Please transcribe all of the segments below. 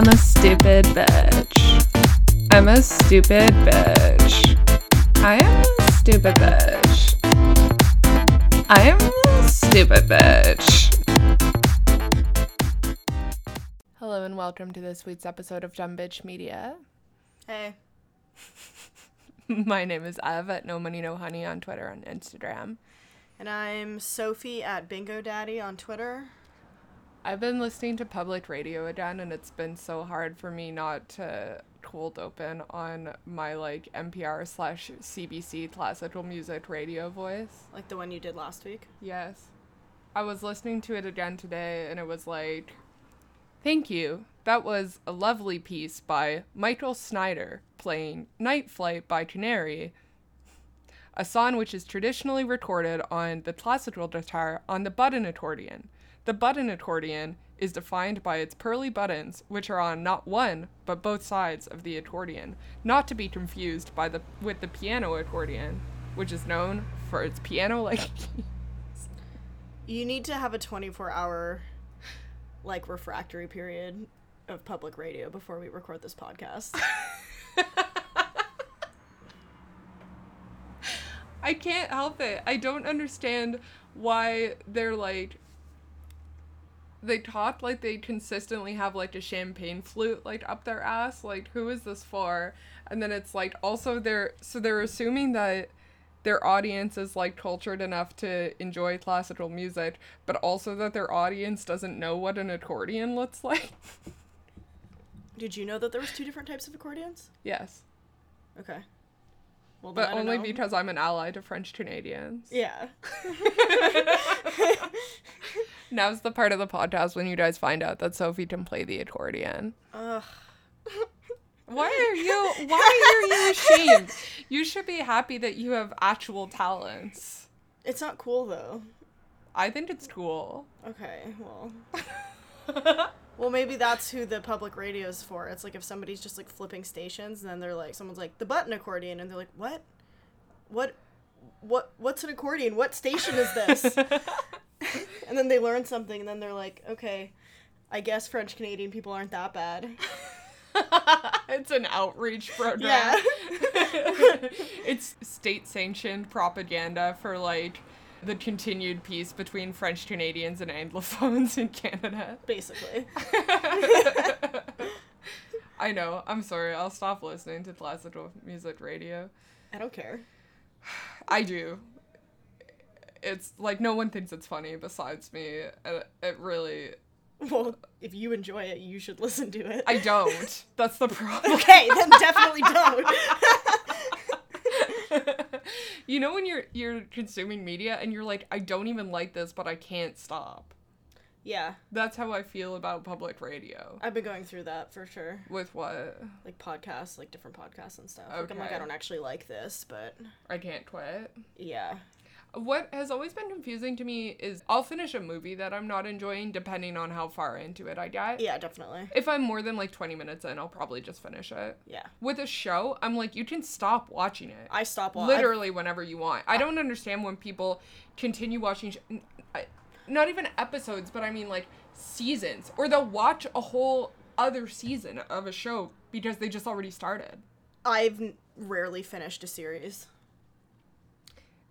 I'm a stupid bitch. I'm a stupid bitch. I am a stupid bitch. I am a stupid bitch. Hello and welcome to this week's episode of Dumb Bitch Media. Hey. My name is Ev at No Money No Honey on Twitter and Instagram. And I'm Sophie at Bingo Daddy on Twitter. I've been listening to public radio again, and it's been so hard for me not to cold open on my like NPR slash CBC classical music radio voice. Like the one you did last week. Yes. I was listening to it again today, and it was like, Thank you. That was a lovely piece by Michael Snyder playing Night Flight by Canary, a song which is traditionally recorded on the classical guitar on the button accordion. The button accordion is defined by its pearly buttons, which are on not one, but both sides of the accordion, not to be confused by the with the piano accordion, which is known for its piano-like You need to have a 24 hour, like, refractory period of public radio before we record this podcast. I can't help it. I don't understand why they're like they talk like they consistently have like a champagne flute like up their ass. Like who is this for? And then it's like also they're so they're assuming that their audience is like cultured enough to enjoy classical music, but also that their audience doesn't know what an accordion looks like. Did you know that there was two different types of accordions? yes. Okay. Well, But only know. because I'm an ally to French Canadians. Yeah. Now's the part of the podcast when you guys find out that Sophie can play the accordion. Ugh. Why are you why are you ashamed? You should be happy that you have actual talents. It's not cool though. I think it's cool. Okay, well. Well, maybe that's who the public radio is for. It's like if somebody's just like flipping stations, and then they're like, someone's like the button accordion, and they're like, what, what, what, what's an accordion? What station is this? and then they learn something, and then they're like, okay, I guess French Canadian people aren't that bad. it's an outreach program. Yeah. it's state sanctioned propaganda for like the continued peace between French Canadians and Anglophones in Canada. Basically. I know. I'm sorry. I'll stop listening to classical music radio. I don't care. I do. It's like no one thinks it's funny besides me. It, it really. Well, if you enjoy it, you should listen to it. I don't. That's the problem. okay, then definitely don't. You know when you're you're consuming media and you're like, I don't even like this, but I can't stop. yeah, That's how I feel about public radio. I've been going through that for sure. With what? like podcasts, like different podcasts and stuff. Like I'm like I don't actually like this, but I can't quit. yeah. What has always been confusing to me is I'll finish a movie that I'm not enjoying depending on how far into it I get. Yeah, definitely. If I'm more than like 20 minutes in, I'll probably just finish it. Yeah. With a show, I'm like, you can stop watching it. I stop watching. literally whenever you want. I don't understand when people continue watching, sh- not even episodes, but I mean like seasons, or they'll watch a whole other season of a show because they just already started. I've rarely finished a series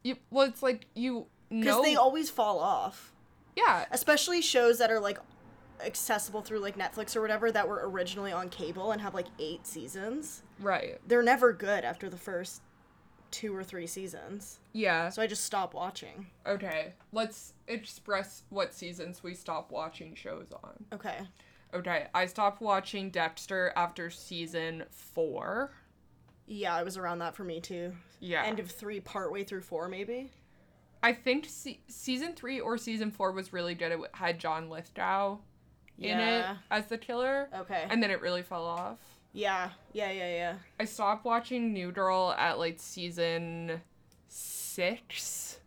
You, well, it's like you because know, they always fall off, yeah, especially shows that are like accessible through like Netflix or whatever that were originally on cable and have like eight seasons. right, They're never good after the first two or three seasons, yeah. so I just stop watching. Okay, let's express what seasons we stop watching shows on. Okay. Okay, I stopped watching Dexter after season four. Yeah, it was around that for me too. Yeah. End of three, partway through four, maybe. I think se- season three or season four was really good. It had John Lithgow in it as the killer. Okay. And then it really fell off. yeah, yeah, yeah, yeah. I stopped watching New Girl at like season six,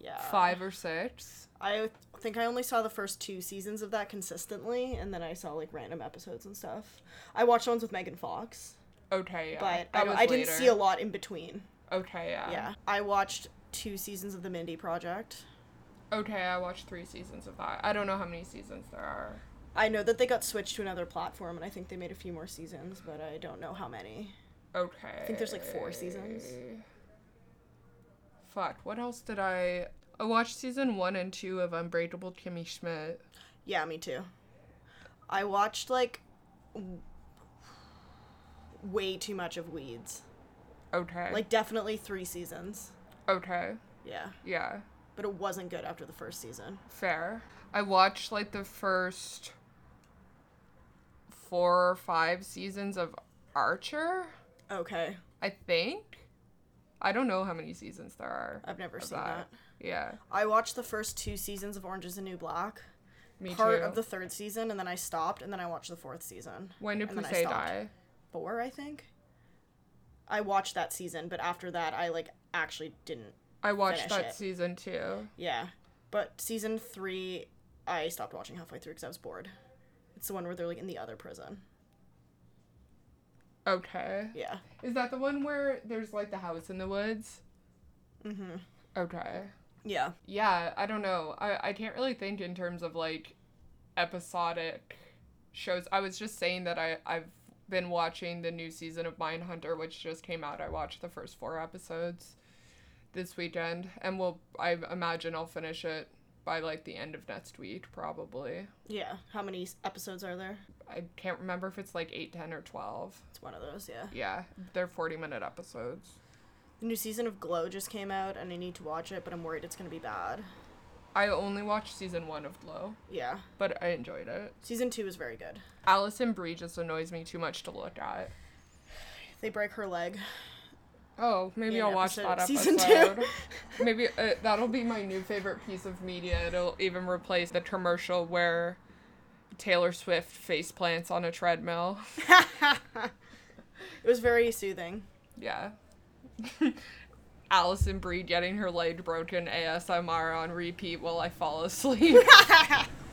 Yeah. five or six. I think I only saw the first two seasons of that consistently, and then I saw like random episodes and stuff. I watched ones with Megan Fox, Okay, yeah. but I, that don't- was I didn't later. see a lot in between. Okay, yeah. Yeah, I watched two seasons of the Mindy Project. Okay, I watched three seasons of that. I don't know how many seasons there are. I know that they got switched to another platform, and I think they made a few more seasons, but I don't know how many. Okay. I think there's, like, four seasons. Fuck. What else did I? I watched season one and two of Unbreakable Kimmy Schmidt. Yeah, me too. I watched like way too much of Weeds. Okay. Like definitely three seasons. Okay. Yeah, Yeah. but it wasn't good after the first season. Fair. I watched like the first four or five seasons of Archer. Okay, I think. I don't know how many seasons there are. I've never seen that. Yeah. I watched the first two seasons of Orange Is the New Black, Me part too. of the third season, and then I stopped, and then I watched the fourth season. when did Poussey die? Four, I think. I watched that season, but after that, I like actually didn't. I watched that it. season too. Yeah, but season three, I stopped watching halfway through because I was bored. It's the one where they're like in the other prison. Okay. Yeah. Is that the one where there's like the house in the woods? Mm-hmm. Okay. Yeah. Yeah, I don't know. I, I can't really think in terms of like episodic shows. I was just saying that I, I've been watching the new season of Mindhunter, which just came out. I watched the first four episodes this weekend, and we'll I imagine I'll finish it by like the end of next week, probably. Yeah. How many episodes are there? I can't remember if it's like 8, 10, or 12. It's one of those, yeah. Yeah, they're 40 minute episodes. The new season of Glow just came out, and I need to watch it, but I'm worried it's gonna be bad. I only watched season one of Glow, Yeah. but I enjoyed it. Season two is very good. Alison Brie just annoys me too much to look at. They break her leg. Oh, maybe In I'll watch episode- that season two. maybe uh, that'll be my new favorite piece of media. It'll even replace the commercial where Taylor Swift face plants on a treadmill. It was very soothing. Yeah. Alison Brie getting her leg broken ASMR on repeat while I fall asleep.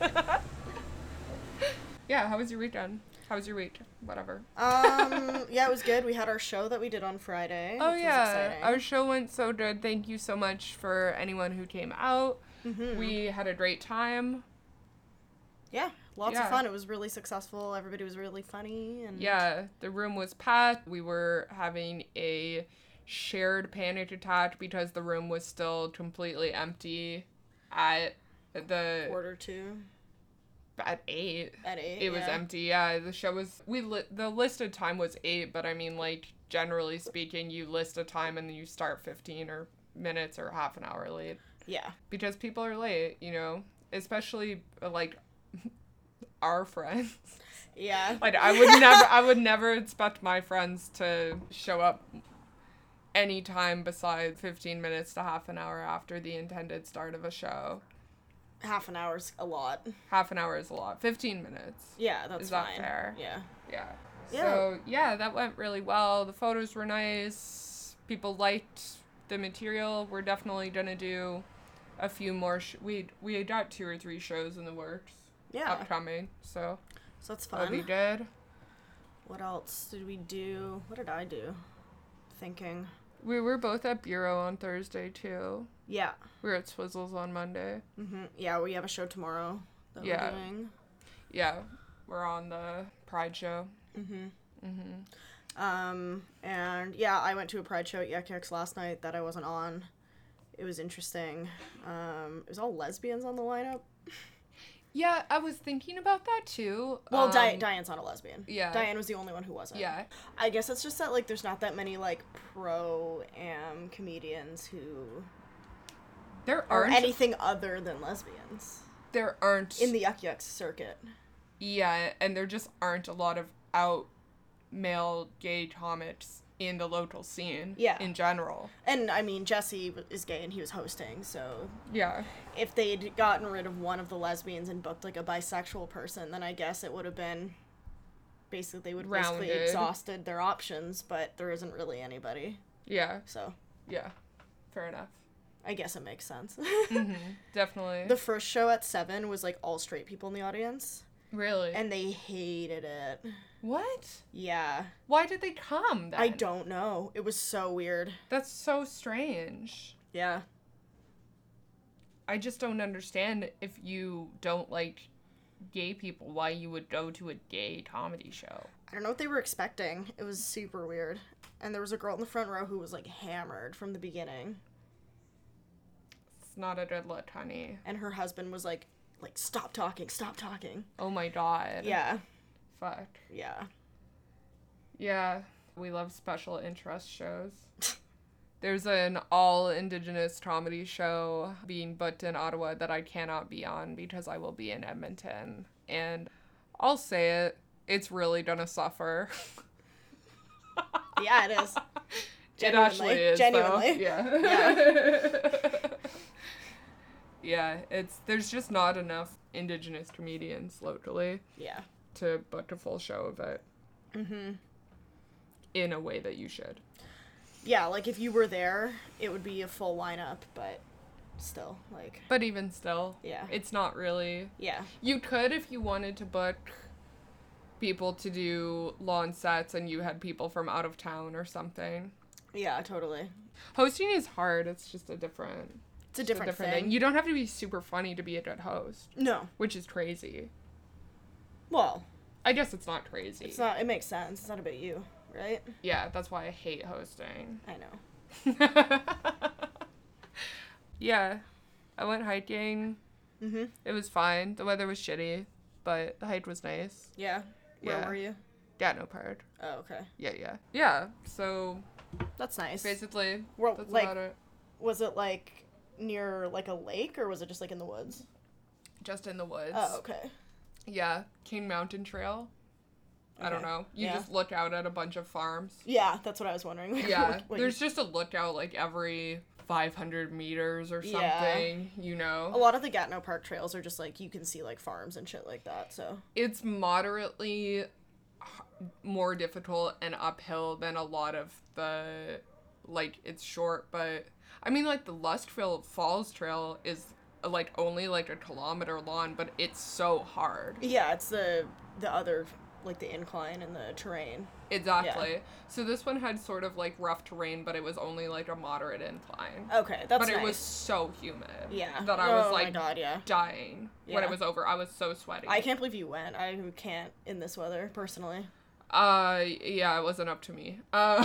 yeah, how was your weekend? How was your week? Whatever. Um, yeah, it was good. We had our show that we did on Friday. Oh yeah, our show went so good. Thank you so much for anyone who came out. Mhm. We had a great time. Yeah, lots Yeah. of fun. It was really successful. Everybody was really funny and Yeah, the room was packed. We were having a shared panic attack because the room was still completely empty at the quarter two at eight. at eight. It was empty. Yeah, the show was we li- the listed time was eight, but I mean like generally speaking, you list a time and then you start fifteen or minutes or half an hour late Yeah, because people are late. You know, especially like our friends. yeah. Like I would never I would never expect my friends to show up any time besides 15 minutes to half an hour after the intended start of a show. Half an hour's a lot. Half an hour is a lot. 15 minutes. Yeah, that's Is that fine. fair? Yeah. Yeah. Yeah. So, yeah, that went really well. The photos were nice. People liked the material. We're definitely going to do a few more sh- we we got two or three shows in the works Yeah. upcoming. So, So that's fun. that'll be good. What else did we do? What did I do? Thinking. We were both at Bureau on Thursday too. Yeah. We were at Swizzles on Monday. hmm Yeah, we have a show tomorrow that Yeah. we're doing. Yeah, we're on the Pride show. hmm hmm Um, and yeah, I went to a pride show at Yuk Yuk's last night that I wasn't on. It was interesting. Um, it was all lesbians on the lineup. Yeah, I was thinking about that too. Well, Di- Um, Diane's not a lesbian. yeah. Diane was the only one who wasn't. Yeah, I guess it's just that like there's not that many like pro am comedians who there are aren't anything other than lesbians there aren't in the Yuk Yuk's circuit. yeah, and there just aren't a lot of out male gay comics in the local scene. Yeah. in general. And I mean, Jesse is gay and he was hosting, so Yeah, if they'd gotten rid of one of the lesbians and booked like a bisexual person, then I guess it would have been basically they would have basically exhausted their options, but there isn't really anybody. yeah, So yeah. Fair enough. I guess it makes sense. hmm Definitely. the first show at seven was like all straight people in the audience, really. and they hated it. What? Yeah, Why did they come? Then? I don't know. It was so weird. That's so strange. Yeah. I just don't understand if you don't like gay people why you would go to a gay comedy show. I don't know what they were expecting. It was super weird. And there was a girl in the front row who was like hammered from the beginning. It's not a good look, honey. And her husband was like like stop talking, stop talking. Oh my god. Yeah. Fuck. Yeah. Yeah. We love special interest shows. There's an all indigenous comedy show being booked in Ottawa that I cannot be on because I will be in Edmonton. And I'll say it, it's really gonna suffer. Yeah, it is. it actually Genuinely. is. Genuinely. Though. Yeah. yeah, it's there's just not enough indigenous comedians locally Yeah. To book a full show of it Mhm. in a way that you should. Yeah, like if you were there, it would be a full lineup, but still like But even still, yeah. it's not really. Yeah. You could if you wanted to book people to do lawn sets and you had people from out of town or something. Yeah, totally. Hosting is hard. It's just a different, It's a just different, thing. You don't have to be super funny to be a good host, No. which is crazy. Well, I guess it's not crazy. it's not it makes sense. It's not about you, right? Yeah, that's why I hate hosting. I know. yeah, I went hiking. Mhm. It was fine. The weather was shitty, but the hike was nice. Yeah. Where Yeah. were you? Gatineau Park. Oh, okay. Yeah, yeah. Yeah, so That's nice. basically, Well, that's like about it. was it like near like a lake or was it just like in the woods? Just in the woods. Oh, okay. Yeah, King Mountain Trail. I don't know. You Yeah. just look out at a bunch of farms. Yeah, that's what I was wondering. Yeah, what there's just a lookout like every 500 meters or something, Yeah. you know. a lot of the Gatineau Park trails are just like you can see like farms and shit like that. So It's moderately more difficult and uphill than a lot of the like it's short, but I mean like the Luskville Falls Trail is like only like a kilometer long, but it's so hard. yeah, it's the the other like the incline and the terrain. Exactly. So this one had sort of like rough terrain, but it was only like a moderate incline. Okay, that's right. but it was so humid. yeah. That I was oh like my god, yeah. dying when it was over. I was so sweaty. I can't believe you went. I can't in this weather personally. Uh, yeah, it wasn't up to me. Uh,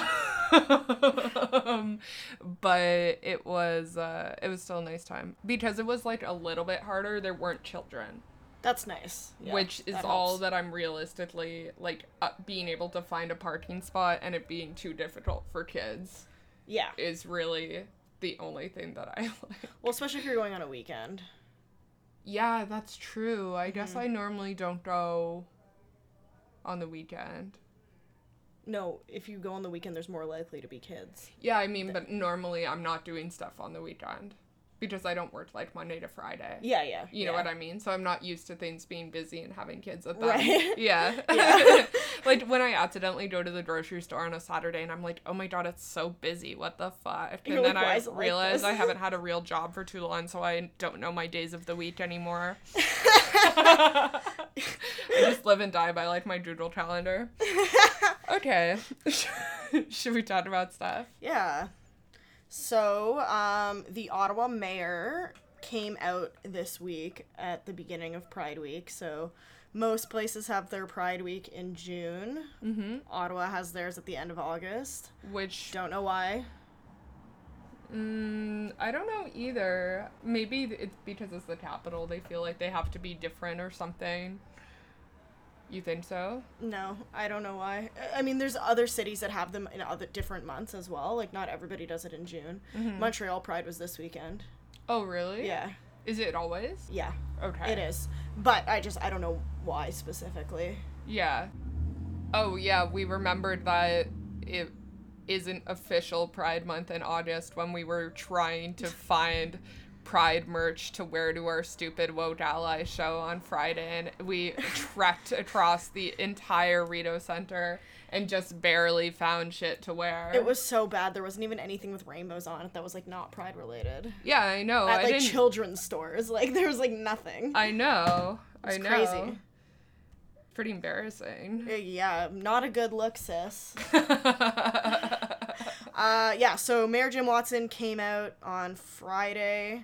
um, but it was uh, it was still a nice time because it was like a little bit harder. There weren't children, That's nice. Yeah, which is that all that I'm realistically like uh, being able to find a parking spot and it being too difficult for kids Yeah. is really the only thing that I like. Well, especially if you're going on a weekend. Yeah, that's true. I guess Mm-hmm. I normally don't go on the weekend. No, if you go on the weekend, there's more likely to be kids. Yeah, I mean, but normally I'm not doing stuff on the weekend because I don't work like Monday to Friday. Yeah, yeah. You know yeah. what I mean? So I'm not used to things being busy and having kids at that. Right. Yeah. Yeah. like when I accidentally go to the grocery store on a Saturday and I'm like, oh my god, it's so busy. What the fuck? You're and then like, "Why I it like realize? I haven't had a real job for too long, so I don't know my days of the week anymore. I just live and die by like my doodle calendar. Okay. Should we talk about stuff? Yeah. So, um, the Ottawa mayor came out this week at the beginning of Pride Week. So, most places have their Pride Week in June. Mm-hmm. Ottawa has theirs at the end of August. Which Don't know why. Mm, I don't know either. Maybe it's because it's the capital. They feel like they have to be different or something. You think so? No, I don't know why. I- mean, there's other cities that have them in other different months as well. Like, not everybody does it in June. Montreal Pride was this weekend. Oh, really? Yeah, Is it always? yeah, Okay. it is. But I just, I don't know why specifically. Yeah. Oh, yeah, we remembered that it isn't official Pride Month in August when we were trying to find Pride merch to wear to our stupid Woke Ally show on Friday, and we trekked across the entire Rideau Centre and just barely found shit to wear. It was so bad. There wasn't even anything with rainbows on it that was like not pride related. Yeah, I know. At I like didn't. children's stores, like there was like nothing. I know. I It's know. crazy. Pretty embarrassing. Uh, yeah, not a good look, sis. Uh, yeah, so Mayor Jim Watson came out on Friday,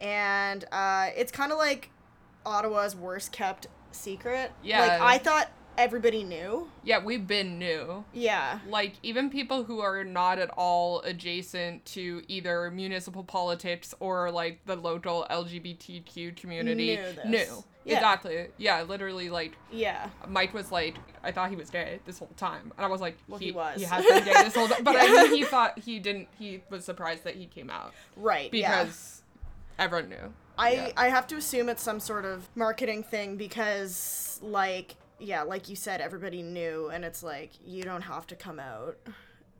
and uh, it's kind of like Ottawa's worst kept secret. Yeah. Like I thought everybody knew. Yeah, we've been new. Yeah. Like even people who are not at all adjacent to either municipal politics or like the local LGBTQ community Knew this. knew. Yeah. Exactly. Yeah, literally like Yeah. Mike was like, I thought he was gay this whole time, and I was like, Well, he was. He has been gay this whole time, but I Yeah. mean, he thought he didn't. He was surprised that he came out Right. yeah. because everyone knew. I Yeah. I have to assume it's some sort of marketing thing because like yeah, like you said, everybody knew, and it's like you don't have to come out,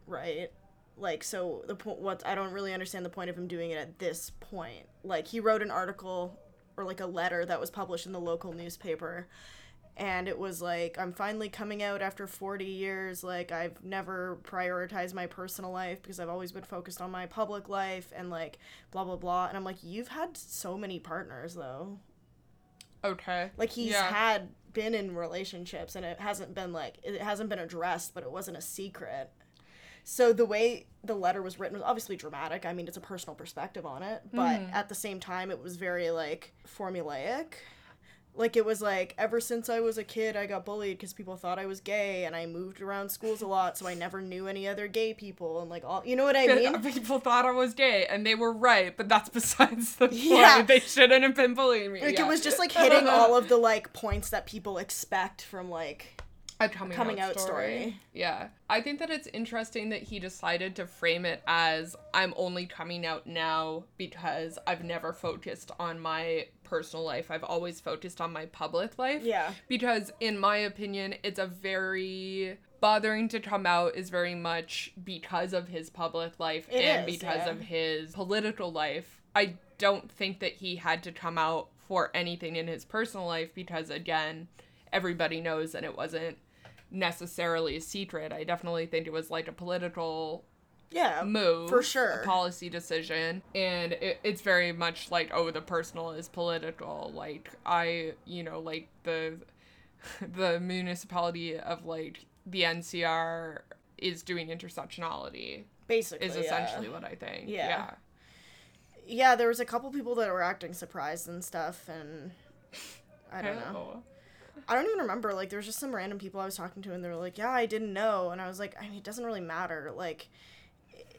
right? Like so the point what I don't really understand the point of him doing it at this point. Like he wrote an article or like a letter that was published in the local newspaper. And it was like i'm finally coming out after 40 years. Like i've never prioritized my personal life because i've always been focused on my public life and like blah blah blah. And i'm like you've had so many partners though. Okay. like he's Yeah. had been in relationships and it hasn't been like it hasn't been addressed but it wasn't a secret so the way the letter was written was obviously dramatic i mean it's a personal perspective on it but Mm-hmm. at the same time it was very like formulaic like it was like ever since i was a kid i got bullied because people thought i was gay and i moved around schools a lot so i never knew any other gay people and like all you know what i mean People thought I was gay, and they were right, but that's besides the point. Yeah. They shouldn't have been bullying me. like yeah. it was just like hitting all of the like points that people expect from like a coming, coming out, out story. story. Yeah. I think that it's interesting that he decided to frame it as I'm only coming out now because I've never focused on my personal life. I've always focused on my public life. Yeah. Because in my opinion, it's a very bothering to come out is very much because of his public life It and is, because yeah. of his political life. I don't think that he had to come out for anything in his personal life because again, everybody knows that it wasn't necessarily a secret. I definitely think it was like a political yeah move for sure a policy decision and it, it's very much like oh the personal is political like i you know like the the municipality of like the ncr is doing intersectionality basically is yeah. essentially what i think Yeah. yeah yeah there was a couple people that were acting surprised and stuff and i don't know Oh. I don't even remember like there was just some random people i was talking to and they were like yeah i didn't know and i was like i mean it doesn't really matter like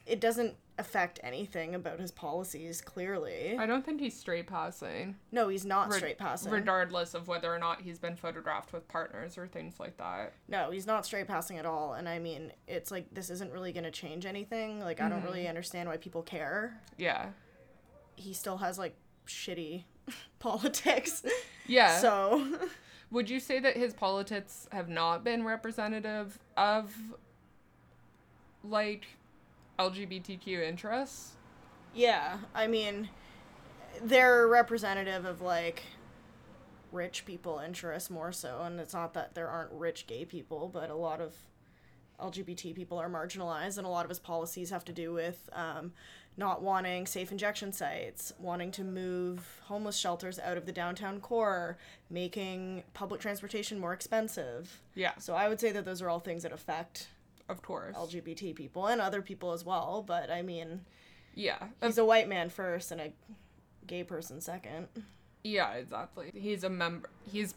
it doesn't affect anything about his policies clearly. I don't think he's straight passing. No he's not Re- straight passing. regardless of whether or not he's been photographed with partners or things like that. No he's not straight passing at all and i mean it's like this isn't really going to change anything like i don't Mm-hmm. really understand why people care. Yeah. He still has like shitty politics. Yeah. So Would you say that his politics have not been representative of like LGBTQ interests? Yeah, I mean, they're representative of like rich people interests more so, and it's not that there aren't rich gay people, but a lot of LGBT people are marginalized, and a lot of his policies have to do with um, not wanting safe injection sites, wanting to move homeless shelters out of the downtown core, making public transportation more expensive. Yeah, So I would say that those are all things that affect of course. LGBT people and other people as well, but I mean, yeah. he's a white man first and a gay person second. yeah, exactly. He's a member he's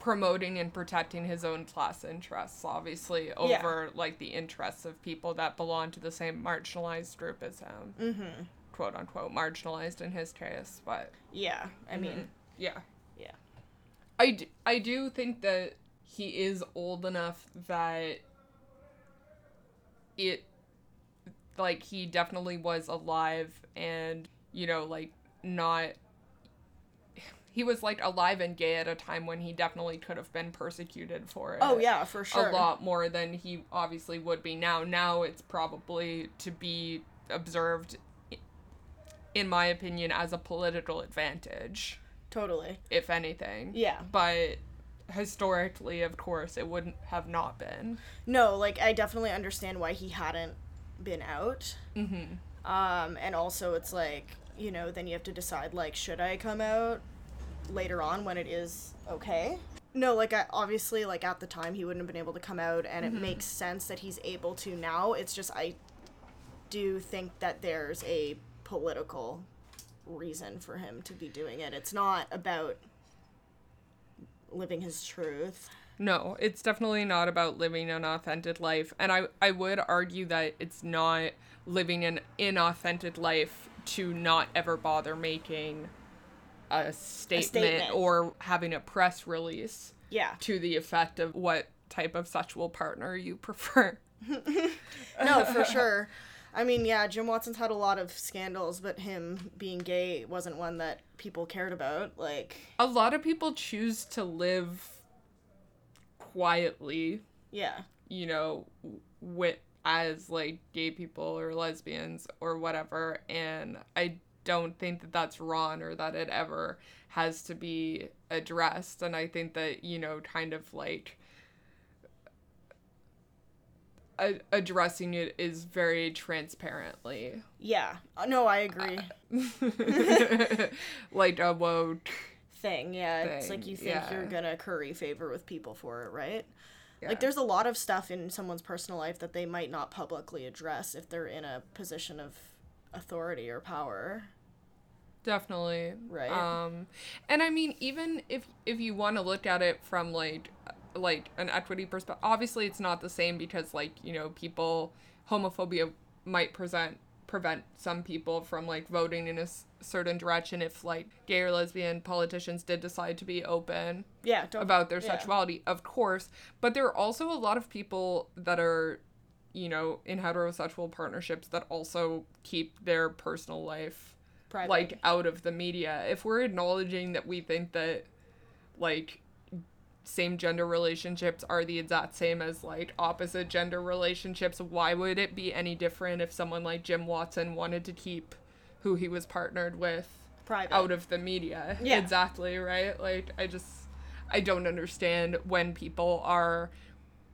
promoting and protecting his own class interests obviously Yeah. over like the interests of people that belong to the same marginalized group as him. Mm-hmm. Quote unquote marginalized in his case, but Yeah, I mean, Yeah. Yeah. I do, I do think that he is old enough that it like he definitely was alive and you know like not he was like alive and gay at a time when he definitely could have been persecuted for it oh yeah, for sure. a lot more than he obviously would be now. Now it's probably to be observed, in my opinion, as a political advantage, Totally. if anything. Yeah. But historically, of course, it wouldn't have not been. No, like I definitely understand why he hadn't been out. Mm-hmm. Um, and also it's like you know then you have to decide like should I come out later on when it is okay. No, like I obviously like at the time he wouldn't have been able to come out, and it mm-hmm. makes sense that he's able to now. It's just I do think that there's a political reason for him to be doing it. It's not about living his truth. No, it's definitely not about living an authentic life. And I, I would argue that it's not living an inauthentic life to not ever bother making a statement, statement. or having a press release Yeah. to the effect of what type of sexual partner you prefer. No, for sure. I mean, yeah, Jim Watson's had a lot of scandals, but him being gay wasn't one that people cared about. Like, A lot of people choose to live quietly yeah. you know, with as like gay people or lesbians or whatever, and I don't think that that's wrong or that it ever has to be addressed. And I think that you know, kind of like a- addressing it is very transparently, Yeah. Uh, No, I agree. like a woke. thing. Yeah, it's like you think you're gonna curry favor with people for it, right? Yeah. Like there's a lot of stuff in someone's personal life that they might not publicly address if they're in a position of authority or power. Definitely. Right. Um and I mean even if if you want to look at it from like like an equity perspective, obviously it's not the same because like, you know, people homophobia might present prevent some people from like voting in a s- certain direction if like gay or lesbian politicians did decide to be open Yeah, about their yeah. sexuality, of course. But there are also a lot of people that are, you know, in heterosexual partnerships that also keep their personal life private. like out of the media. If we're acknowledging that we think that like same gender relationships are the exact same as like opposite gender relationships, why would it be any different if someone like Jim Watson wanted to keep who he was partnered with private. out of the media? Yeah. Exactly, right? Like I just I don't understand when people are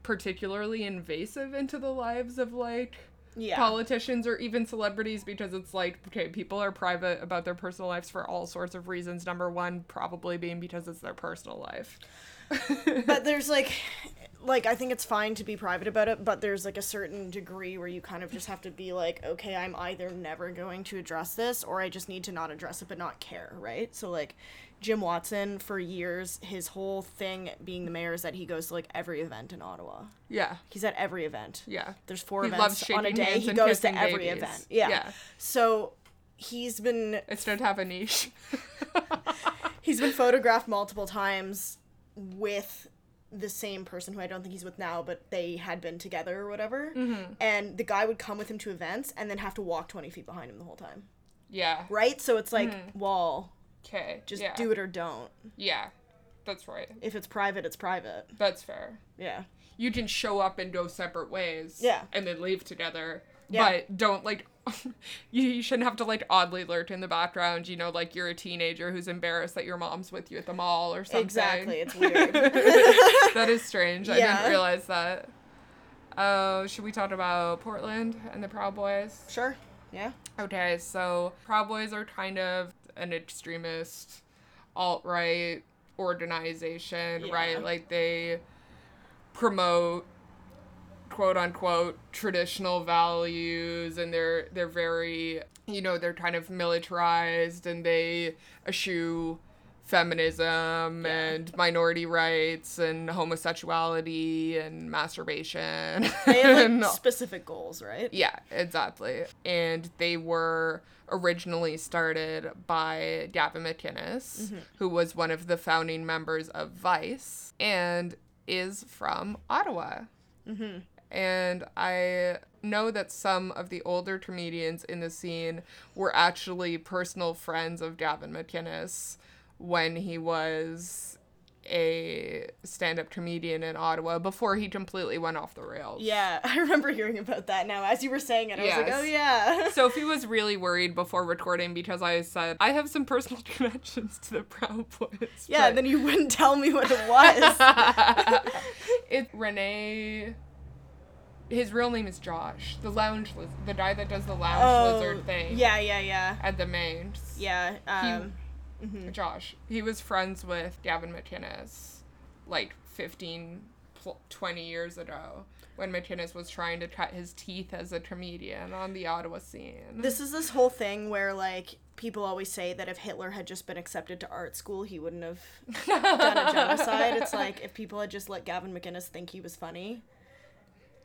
particularly invasive into the lives of like yeah. politicians or even celebrities because it's like okay people are private about their personal lives for all sorts of reasons number one probably being because it's their personal life but there's like like I think it's fine to be private about it, but there's like a certain degree where you kind of just have to be like, okay, I'm either never going to address this or I just need to not address it but not care, right? So like Jim Watson for years, his whole thing being the mayor is that he goes to like every event in Ottawa. yeah He's at every event. yeah There's four He events on a day. He goes to every babies. event. Yeah. Yeah. So he's been it's don't have a niche he's been photographed multiple times with the same person who I don't think he's with now, but they had been together or whatever. Mm-hmm. And the guy would come with him to events and then have to walk 20 feet behind him the whole time. yeah Right? So it's like, wall. okay just Mm-hmm. yeah. do it or don't. yeah that's right If it's private, it's private. that's fair Yeah. you can show up and go separate ways Yeah. and then leave together Yeah. but don't like you, you shouldn't have to like oddly lurk in the background you know like you're a teenager who's embarrassed that your mom's with you at the mall or something Exactly. It's weird. that is strange i didn't realize that oh should we talk about portland and the proud boys sure. Yeah. Okay, so Proud Boys are kind of an extremist alt right organization, Yeah. right? Like they promote quote unquote traditional values and they're they're very you know, they're kind of militarized and they eschew feminism and minority rights and homosexuality and masturbation. They have and like specific goals, right? yeah, exactly. And they were originally started by Gavin McInnes, mm-hmm. who was one of the founding members of Vice and is from Ottawa. Mm-hmm. And I know that some of the older comedians in the scene were actually personal friends of Gavin McInnes when he was a stand-up comedian in Ottawa before he completely went off the rails. Yeah, I remember hearing about that now. As you were saying it, I was like, oh yeah. Sophie was really worried before recording because I said I have some personal connections to the Proud Boys. yeah, but then you wouldn't tell me what it was. it's Renee. His real name is Josh. The lounge liz- the guy that does the lounge lizard thing. Oh, Yeah, yeah, yeah. At the mains. Yeah. Um, Josh. He was friends with Gavin McInnes, like 15, pl- 20 years ago, when McInnes was trying to cut his teeth as a comedian on the Ottawa scene. this is this whole thing where like people always say that if Hitler had just been accepted to art school, he wouldn't have done a genocide. it's like if people had just let Gavin McInnes think he was funny.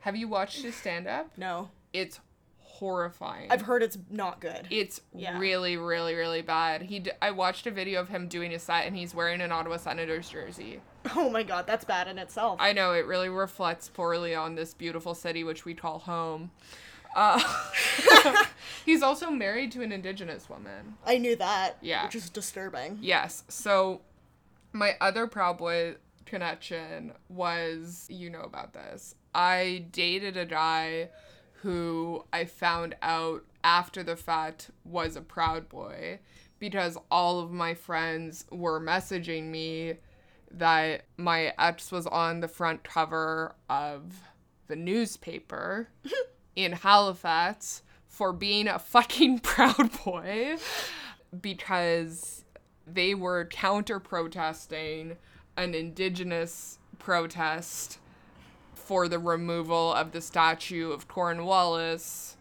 Have you watched his stand up? No. It's horrifying. I've heard it's not good. It's Yeah. really, really, really bad. He, d- I watched a video of him doing a set, and he's wearing an Ottawa Senators jersey. Oh my god, that's bad in itself. I know it really reflects poorly on this beautiful city which we call home. Uh, he's also married to an Indigenous woman. I knew that. Yeah. Which is disturbing. Yes. So my other Proud Boy connection was you know about this. I dated a guy who I found out after the fact was a Proud Boy because all of my friends were messaging me that my ex was on the front cover of the newspaper in Halifax for being a fucking Proud Boy because they were counter protesting an indigenous protest for the removal of the statue of Cornwallis,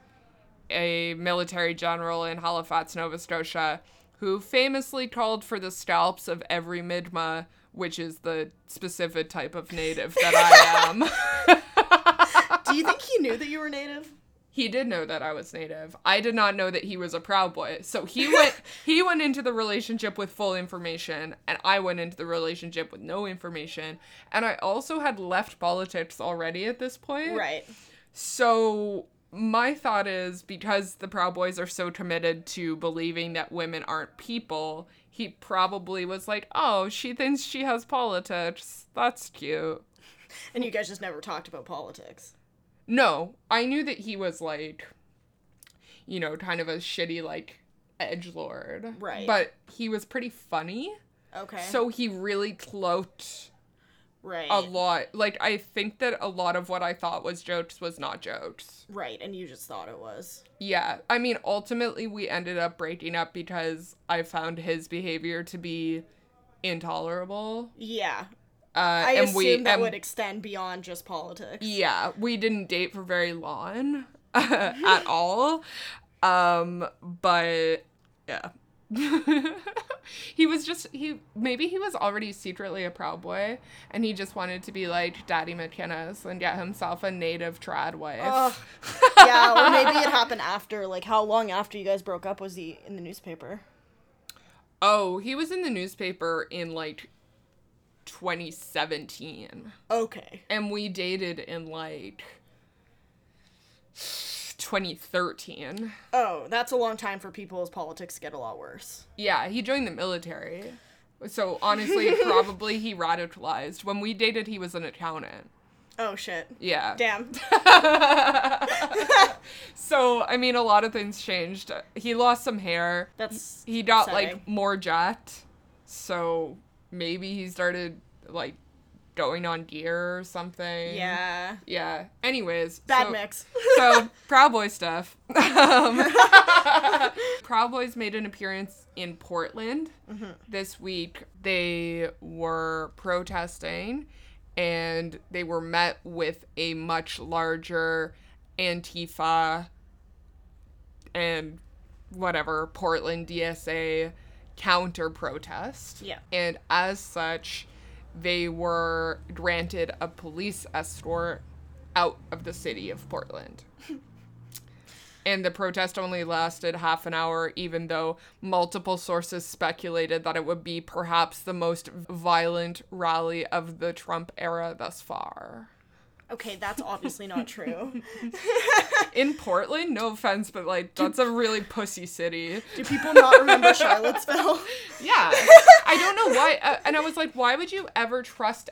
a military general in Halifax, Nova Scotia, who famously called for the scalps of every Mi'kmaq, which is the specific type of native that I am. Do you think he knew that you were native? He did know that I was native. I did not know that he was a proud boy. So he went he went into the relationship with full information and I went into the relationship with no information. And I also had left politics already at this point. Right. So my thought is because the Proud Boys are so committed to believing that women aren't people, he probably was like, "Oh, she thinks she has politics. That's cute." And you guys just never talked about politics. No, I knew that he was like, you know, kind of a shitty like edge lord. Right. But he was pretty funny, Okay. so he really cloaked right. a lot. Like I think that a lot of what I thought was jokes was not jokes. right, and you just thought it was. Yeah, I mean, ultimately we ended up breaking up because I found his behavior to be intolerable. Yeah. Uh, I and assume we that and would extend beyond just politics. Yeah, we didn't date for very long at all. Um, but yeah. he was just he maybe he was already secretly a proud boy and he just wanted to be like Daddy McInnes and get himself a native trad wife. Ugh. yeah, or maybe it happened after. Like, how long after you guys broke up was he in the newspaper? Oh, he was in the newspaper in like 2017 Okay. and we dated in like 2013. Oh, that's a long time for people's politics get a lot worse. Yeah, he joined the military. So honestly, probably he radicalized. When we dated, he was an accountant. Oh shit. Yeah. Damn. So I mean, a lot of things changed. He lost some hair. That's He got upsetting. like more jacked. So maybe he started like going on gear or something. Yeah. Yeah. Anyways. Bad so- mix. so Proud Boy stuff. Um, Proud Boys made an appearance in Portland this week. They were protesting, and they were met with a much larger Antifa and whatever Portland DSA counter protest. Yeah. And as such, they were granted a police escort out of the city of Portland. and the protest only lasted half an hour, even though multiple sources speculated that it would be perhaps the most violent rally of the Trump era thus far. Okay, that's obviously not true. In Portland, no offense, but like, that's a really pussy city. Do people not remember Charlottesville? Yeah. I don't know why. Uh, and I was like, why would you ever trust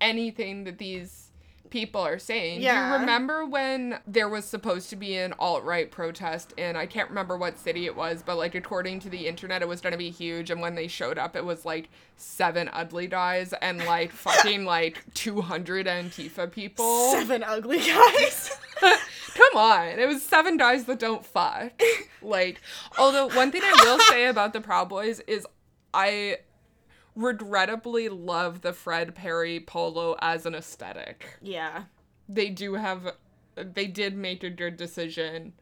anything that these people are saying? Do Yeah. you remember when there was supposed to be an alt right protest and I can't remember what city it was, but like according to the internet, it was going to be huge. And when they showed up, it was like seven ugly guys and like fucking like 200 Antifa people. Seven ugly guys. Come on. It was seven guys that don't fuck. Like, although one thing I will say about the Proud Boys is I regrettably love the Fred Perry polo as an aesthetic. yeah. They do have, they did make a good decision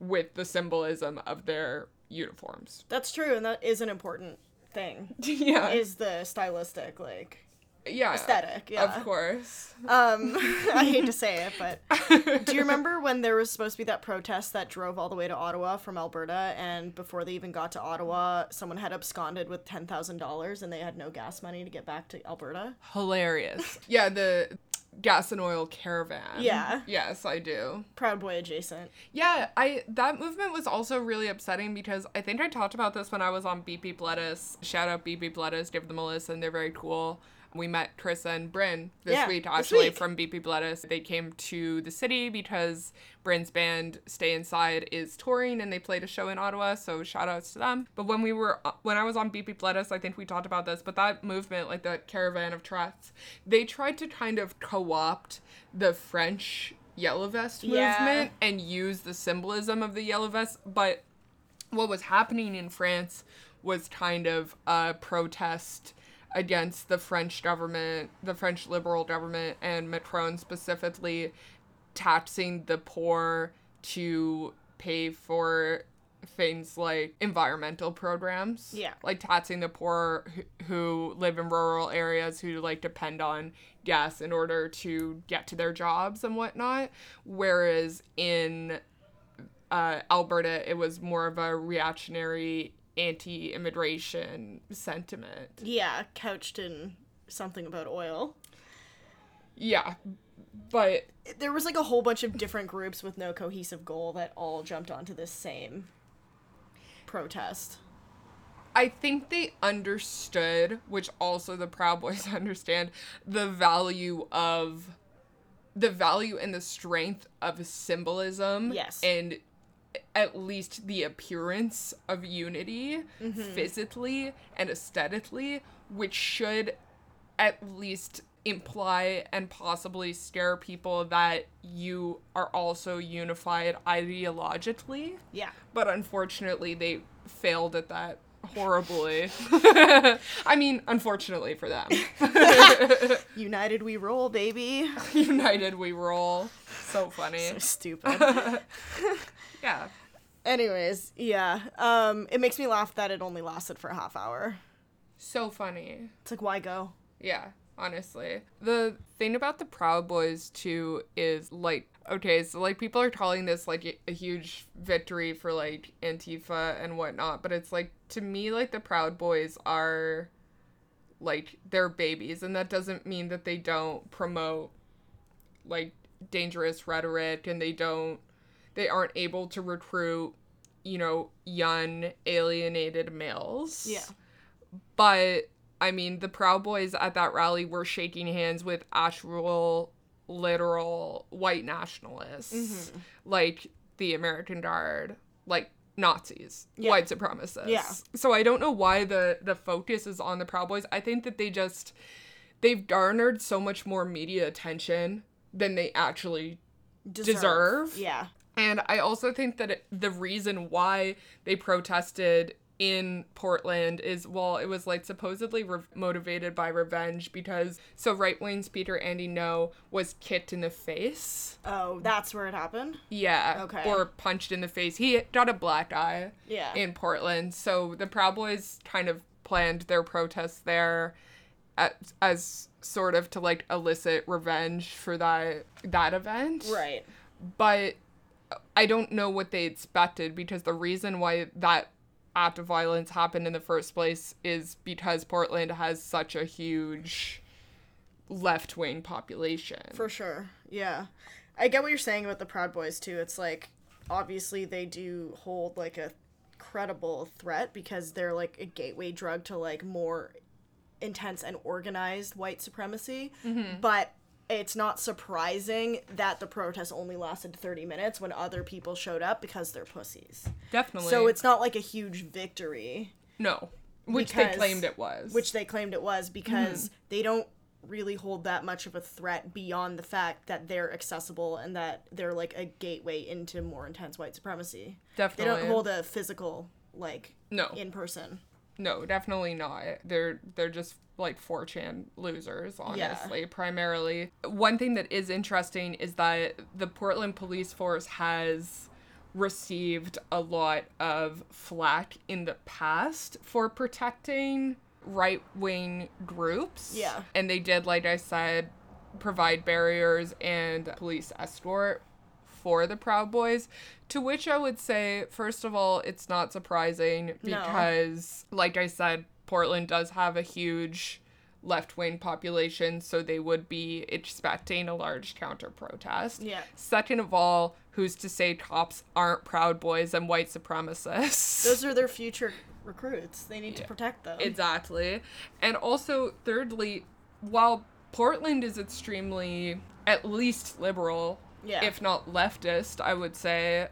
with the symbolism of their uniforms. That's true, and that is an important thing. yeah. Is the stylistic like yeah. aesthetic. Yeah. Of course. Um, I hate to say it, but do you remember when there was supposed to be that protest that drove all the way to Ottawa from Alberta, and before they even got to Ottawa, someone had absconded with ten thousand dollars, and they had no gas money to get back to Alberta? Hilarious. yeah, the gas and oil caravan. Yeah. Yes, I do. Proud Boy adjacent. Yeah, I that movement was also really upsetting because I think I talked about this when I was on BP Lettuce. Shout out BP Lettuce, give them a listen. They're very cool. We met Trissa and Bryn this Yeah, week this actually week. from BP Lettuce. They came to the city because Bryn's band Stay Inside is touring and they played a show in Ottawa, so shout outs to them. But when we were when I was on BP Lettuce, I think we talked about this, but that movement, like that caravan of trucks, they tried to kind of co-opt the French yellow vest Yeah. movement and use the symbolism of the yellow vest, but what was happening in France was kind of a protest against the French government, the French liberal government, and Macron specifically taxing the poor to pay for things like environmental programs. Yeah. Like taxing the poor who, who live in rural areas who like depend on gas in order to get to their jobs and whatnot. Whereas in uh, Alberta, it was more of a reactionary anti-immigration sentiment. Yeah, couched in something about oil. Yeah, but There was like a whole bunch of different groups with no cohesive goal that all jumped onto this same protest. I think they understood, which also the Proud Boys understand, the value of the value and the strength of symbolism. Yes. And at least the appearance of unity mm-hmm. physically and aesthetically, which should at least imply and possibly scare people that you are also unified ideologically Yeah. but unfortunately they failed at that horribly. I mean, unfortunately for them. United we roll, baby. United we roll. So funny. So stupid. Yeah. Anyways, yeah. Um, it makes me laugh that it only lasted for a half hour. So funny. It's like, why go? Yeah, honestly. The thing about the Proud Boys too is like okay, so like people are calling this like a- huge victory for like Antifa and whatnot, but it's like to me like the Proud Boys are like they're babies and that doesn't mean that they don't promote like dangerous rhetoric and they don't they aren't able to recruit you know young alienated males Yeah. but I mean, the Proud Boys at that rally were shaking hands with actual, literal white nationalists, Mm-hmm. like the American Guard, like Nazis, Yeah. white supremacists. Yeah. So I don't know why the the focus is on the Proud Boys. I think that they just they've garnered so much more media attention than they actually Deserve? Yeah. And I also think that it, the reason why they protested in Portland is well, it was like supposedly re- motivated by revenge because so right wing speaker Andy Ngo was kicked in the face. Oh, that's where it happened? Yeah. Okay. Or punched in the face. He got a black eye Yeah. in Portland. So the Proud Boys kind of planned their protests there as, as sort of to like elicit revenge for that that event right. but I don't know what they expected because the reason why that act of violence happened in the first place is because Portland has such a huge left wing population. For sure. Yeah. I get what you're saying about the Proud Boys too. It's like obviously they do hold like a credible threat because they're like a gateway drug to like more intense and organized white supremacy. Mm-hmm. But it's not surprising that the protest only lasted 30 minutes when other people showed up because they're pussies. Definitely. So it's not like a huge victory. no, which they claimed it was. which they claimed it was because mm-hmm. they don't really hold that much of a threat beyond the fact that they're accessible and that they're like a gateway into more intense white supremacy. definitely They don't hold a physical like no, in person. No, definitely not. They're they're just like 4chan losers, honestly, primarily. One thing that is interesting is that the Portland police force has received a lot of flack in the past for protecting right wing groups. Yeah. And they did, like I said, provide barriers and police escort for the Proud Boys. To which I would say, first of all, it's not surprising No. because, like I said, Portland does have a huge left wing population, so they would be expecting a large counter protest. Yeah. Second of all, who's to say cops aren't Proud Boys and white supremacists? Those are their future recruits. They need to protect them. Exactly. And also, thirdly, while Portland is extremely, at least liberal, Yeah. if not leftist, I would say,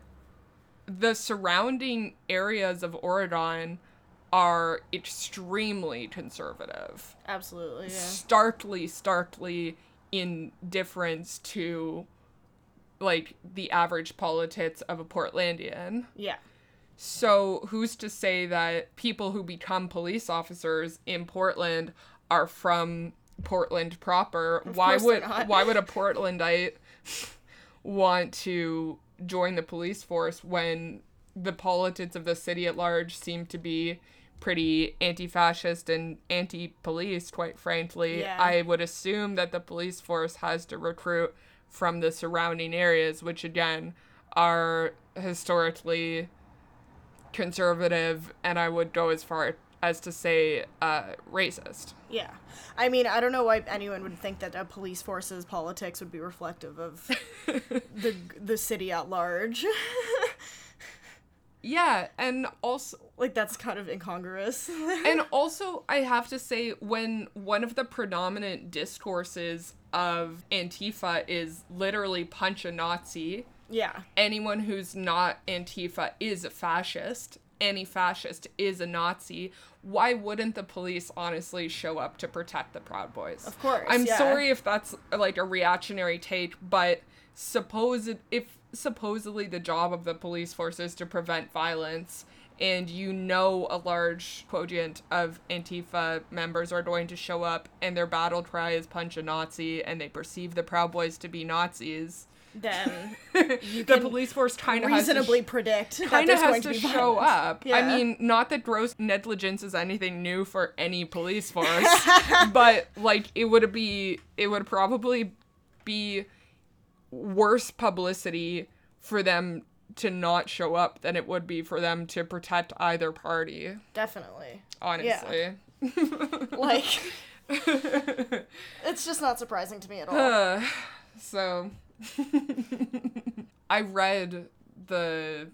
the surrounding areas of Oregon are extremely conservative. Absolutely, yeah. Starkly, starkly in difference to like the average politics of a Portlandian. Yeah. So, who's to say that people who become police officers in Portland are from Portland proper? why would why would a Portlandite want to join the police force when the politics of the city at large seem to be pretty anti-fascist and anti-police quite frankly Yeah. i would assume that the police force has to recruit from the surrounding areas which again are historically conservative and I would go as far as to say uh, racist. Yeah. I mean, I don't know why anyone would think that a police force's politics would be reflective of the the city at large. Yeah, and also like that's kind of incongruous. and also I have to say when one of the predominant discourses of Antifa is literally punch a Nazi, yeah. anyone who's not Antifa is a fascist. Any fascist is a Nazi. Why wouldn't the police honestly show up to protect the Proud Boys? Of course, I'm yeah. sorry if that's like a reactionary take, but suppose if supposedly the job of the police force is to prevent violence and you know a large quotient of Antifa members are going to show up and their battle cry is punch a Nazi and they perceive the Proud Boys to be Nazis. Then the police force kind of has to reasonably predict kind of has to, to show violence. up. Yeah. I mean, not that gross negligence is anything new for any police force, but like it would be, it would probably be worse publicity for them to not show up than it would be for them to protect either party. Definitely. Honestly. Like it's just not surprising to me at all. Uh, so I read the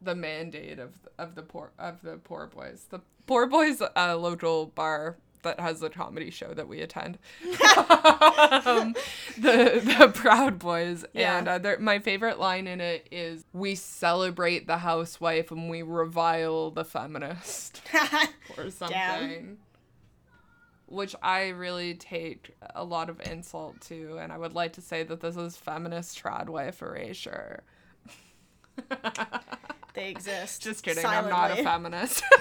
the mandate of of the poor of the poor boys. The poor boys uh, local bar that has a comedy show that we attend. um, the the Proud Boys Yeah. and uh, my favorite line in it is we celebrate the housewife and we revile the feminist or something. Which I really take a lot of insult to, and I would like to say that this is feminist tradwife erasure. they exist. Just kidding, I'm not a feminist.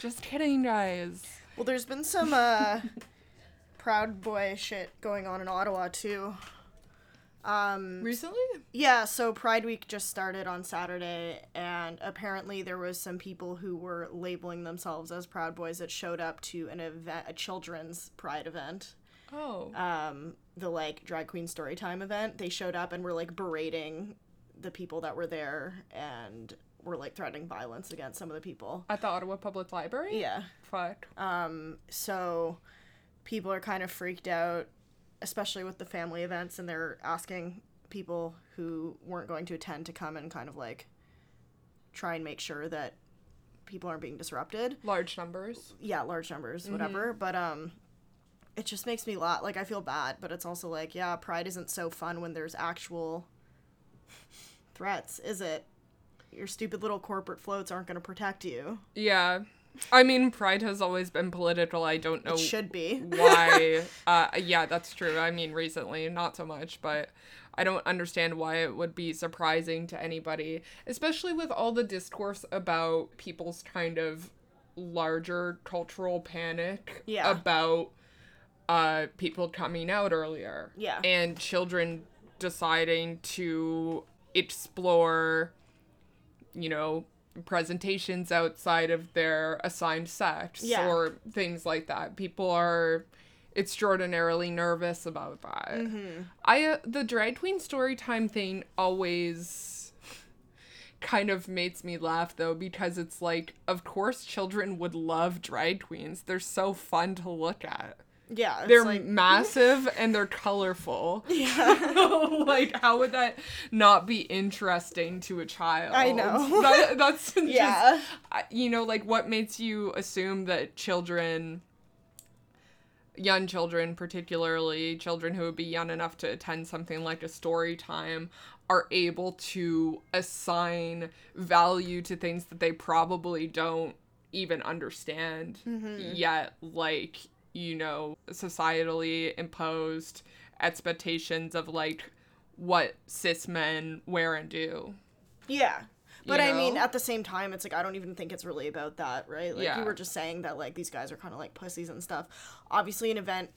Just kidding, guys. Well, there's been some uh, Proud Boy shit going on in Ottawa too. Um, Recently? yeah, so Pride Week just started on Saturday, and apparently there was some people who were labeling themselves as Proud Boys that showed up to an event, a children's Pride event, Oh. um, the like drag queen story time event. They showed up and were like berating the people that were there, and were like threatening violence against some of the people. At the Ottawa Public Library? Yeah. Fuck. Um, so people are kind of freaked out, especially with the family events, and they're asking people who weren't going to attend to come and kind of like try and make sure that people aren't being disrupted. Large numbers. Yeah, large numbers, whatever. But um it just makes me laugh. Like I feel bad, but it's also like, yeah, pride isn't so fun when there's actual threats, is it? Your stupid little corporate floats aren't going to protect you. Yeah. I mean, Pride has always been political. I don't know It should be. why. Uh, yeah, that's true. I mean, recently, not so much, but I don't understand why it would be surprising to anybody, especially with all the discourse about people's kind of larger cultural panic Yeah. about uh, people coming out earlier. Yeah. And children deciding to explore, you know, presentations outside of their assigned sex Yeah. or things like that. People are extraordinarily nervous about that. Mm-hmm. I uh, the drag queen story time thing always kind of makes me laugh though because it's like of course children would love drag queens. They're so fun to look at. Yeah, They're like massive and they're colorful. yeah. like how would that not be interesting to a child? I know. That, that's just Yeah. You know like what makes you assume that children young children particularly children who would be young enough to attend something like a story time are able to assign value to things that they probably don't even understand mm-hmm. yet like you know societally imposed expectations of like what cis men wear and do Yeah. But You I mean, at the same time, it's like I don't even think it's really about that, right? Like Yeah. you were just saying that like these guys are kind of like pussies and stuff. Obviously, an event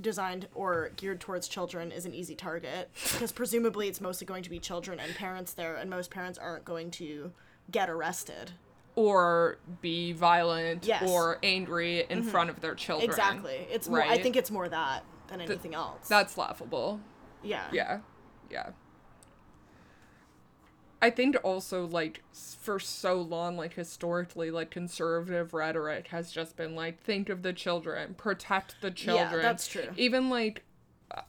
designed or geared towards children is an easy target because presumably it's mostly going to be children and parents there, and most parents aren't going to get arrested. Or be violent Yes. Mm-hmm. or angry in front of their children. Exactly. It's more. I think it's more that than anything else. That's laughable. yeah. Yeah. Yeah. I think also like for so long like historically like conservative rhetoric has just been like think of the children, protect the children. Yeah, that's true. Even like uh,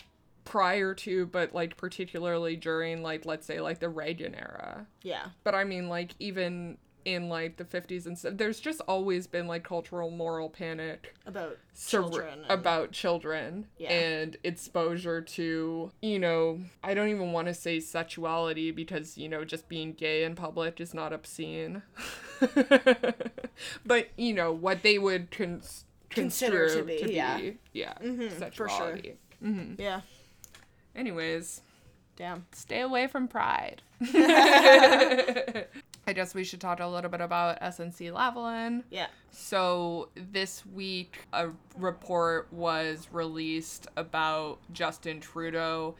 prior to but like particularly during like let's say like the Reagan era. Yeah. But I mean, like, even in like the 50s and stuff, there's just always been like cultural moral panic About sur- children. and- about children Yeah. and exposure to, you know, I don't even want to say sexuality because, you know, just being gay in public is not obscene. but, you know, what they would cons- Consider to construe be, to be, yeah. yeah, mm-hmm, for sure. sexuality. Mm-hmm. yeah. Anyways, Damn. stay away from pride. I guess we should talk a little bit about SNC Lavalin. Yeah. So this week, a report was released about Justin Trudeau.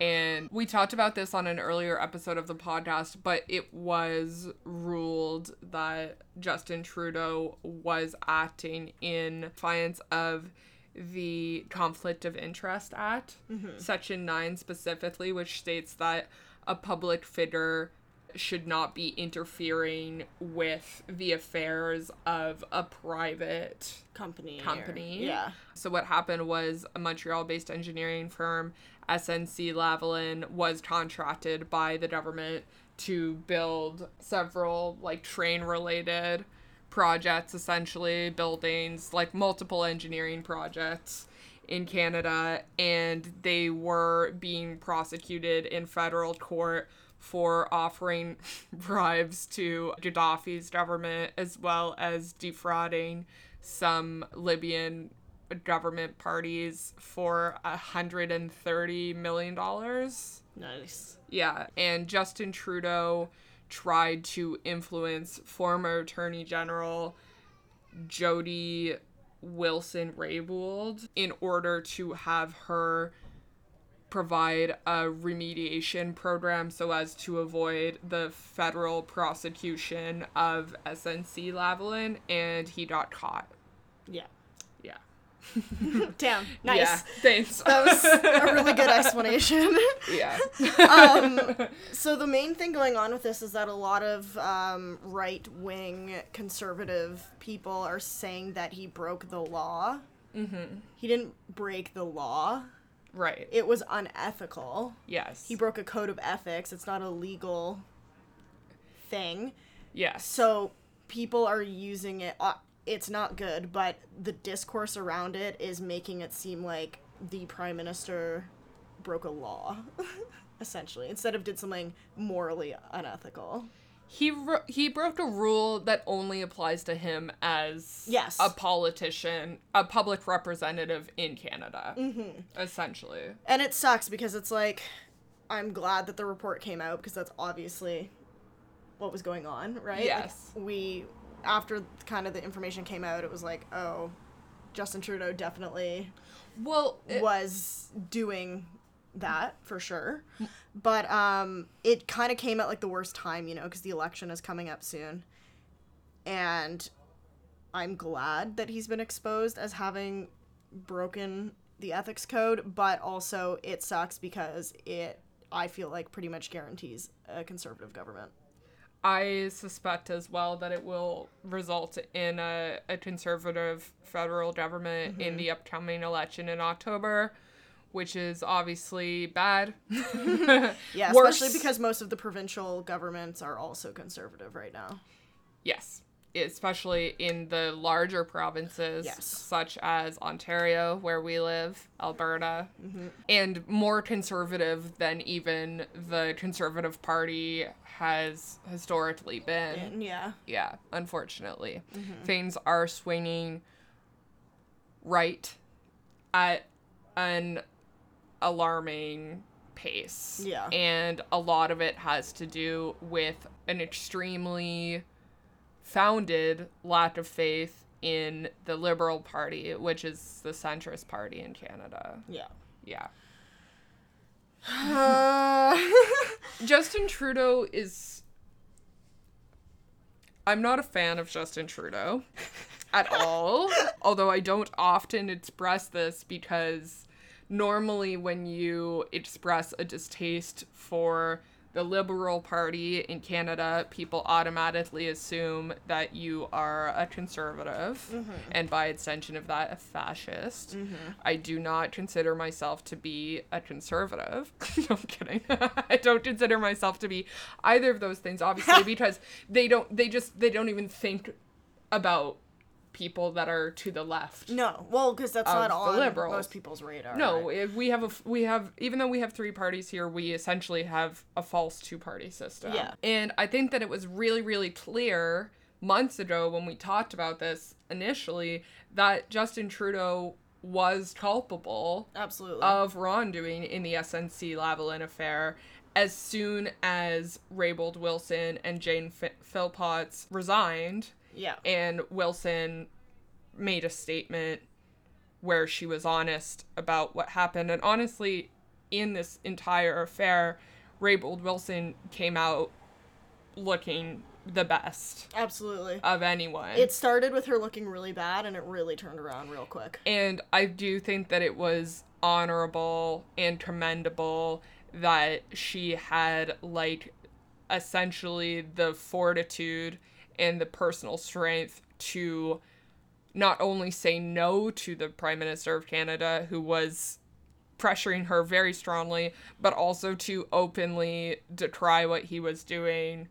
And we talked about this on an earlier episode of the podcast, but it was ruled that Justin Trudeau was acting in defiance of the Conflict of Interest Act, mm-hmm. Section 9 specifically, which states that a public figure should not be interfering with the affairs of a private Company. or- company. yeah. So what happened was a Montreal-based engineering firm, SNC Lavalin, was contracted by the government to build several like train-related projects, essentially buildings, like multiple engineering projects in Canada, and they were being prosecuted in federal court for offering bribes to Gaddafi's government as well as defrauding some Libyan government parties for a hundred and thirty million dollars. Nice. Yeah, and Justin Trudeau tried to influence former Attorney General Jody Wilson Raybould in order to have her provide a remediation program so as to avoid the federal prosecution of SNC Lavalin, and he got caught. Yeah. Yeah. Damn. Nice. Yeah. Thanks. That was a really good explanation. yeah. um, so the main thing going on with this is that a lot of um, right-wing conservative people are saying that he broke the law. Mm-hmm. He didn't break the law. Right. It was unethical. yes. He broke a code of ethics. It's not a legal thing. yes. So people are using it. Uh, it's not good, but the discourse around it is making it seem like the prime minister broke a law, essentially, instead of did something morally unethical. He he broke a rule that only applies to him as Yes. a politician, a public representative in Canada, mm-hmm. essentially. And it sucks because it's like, I'm glad that the report came out because that's obviously what was going on, right? Like, Yes. we, after kind of the information came out, it was like, oh, Justin Trudeau definitely Well, it- was doing that for sure. But um it kind of came at like the worst time, you know, because the election is coming up soon. and I'm glad that he's been exposed as having broken the ethics code, but also it sucks because it I feel like pretty much guarantees a conservative government. I suspect as well that it will result in a, a conservative federal government in the upcoming election in October, which is obviously bad. Yeah, Worse- especially because most of the provincial governments are also conservative right now. Yes, especially in the larger provinces, Yes. such as Ontario, where we live, Alberta, mm-hmm. and more conservative than even the Conservative Party has historically been. Yeah. Yeah, unfortunately. Mm-hmm. Things are swinging right at an alarming pace. Yeah. And a lot of it has to do with an extremely founded lack of faith in the Liberal Party, which is the centrist party in Canada. Yeah. Yeah. Uh, Justin Trudeau is. I'm not a fan of Justin Trudeau at all, although I don't often express this because normally when you express a distaste for the Liberal Party in Canada, people automatically assume that you are a conservative, mm-hmm. and by extension of that, a fascist. Mm-hmm. I do not consider myself to be a conservative. no, I'm kidding. I don't consider myself to be either of those things, obviously, because they don't. They just. They don't even think about people that are to the left. no, well, because that's not on Liberals. most people's radar. No, right? we have a we have even though we have three parties here, we essentially have a false two party system. Yeah. And I think that it was really really clear months ago when we talked about this initially that Justin Trudeau was culpable absolutely. of wrongdoing in the SNC Lavalin affair as soon as Raybould Wilson and Jane F- Philpotts resigned yeah. and Wilson made a statement where she was honest about what happened. And honestly, in this entire affair, Raybould Wilson came out looking the best Absolutely. of anyone. It started with her looking really bad, and it really turned around real quick. and I do think that it was honorable and commendable that she had like essentially the fortitude and the personal strength to not only say no to the prime minister of Canada who was pressuring her very strongly but also to openly decry what he was doing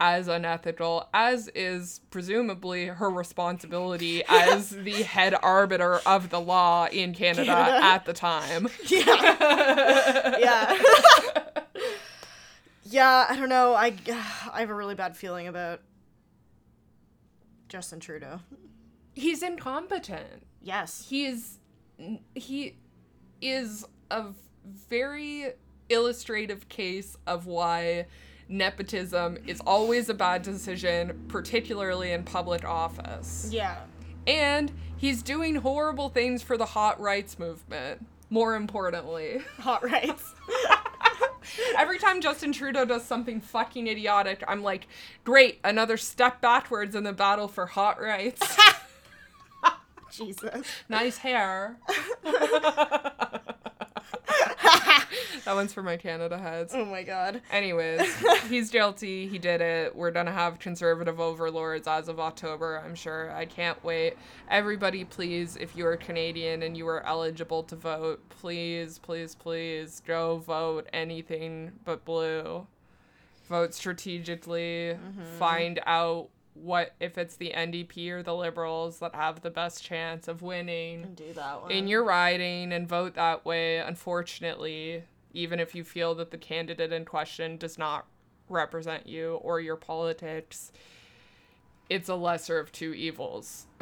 as unethical as is presumably her responsibility as the head arbiter of the law in Canada, Canada. at the time. Yeah. yeah. yeah, I don't know. I, I have a really bad feeling about Justin Trudeau. He's incompetent. Yes. He is he is a very illustrative case of why nepotism is always a bad decision, particularly in public office. Yeah. And he's doing horrible things for the hot rights movement. More importantly, Hot rights. every time Justin Trudeau does something fucking idiotic, I'm like, great, another step backwards in the battle for hot rights. Jesus. nice hair. that one's for my Canada heads. Oh my god. Anyways, he's guilty. He did it. We're gonna have conservative overlords as of October, I'm sure. I can't wait. Everybody, please, if you are Canadian and you are eligible to vote, please, please, please go vote anything but blue. Vote strategically. Mm-hmm. Find out what if it's the NDP or the Liberals that have the best chance of winning Do that one. in your riding and vote that way. Unfortunately, even if you feel that the candidate in question does not represent you or your politics, it's a lesser of two evils.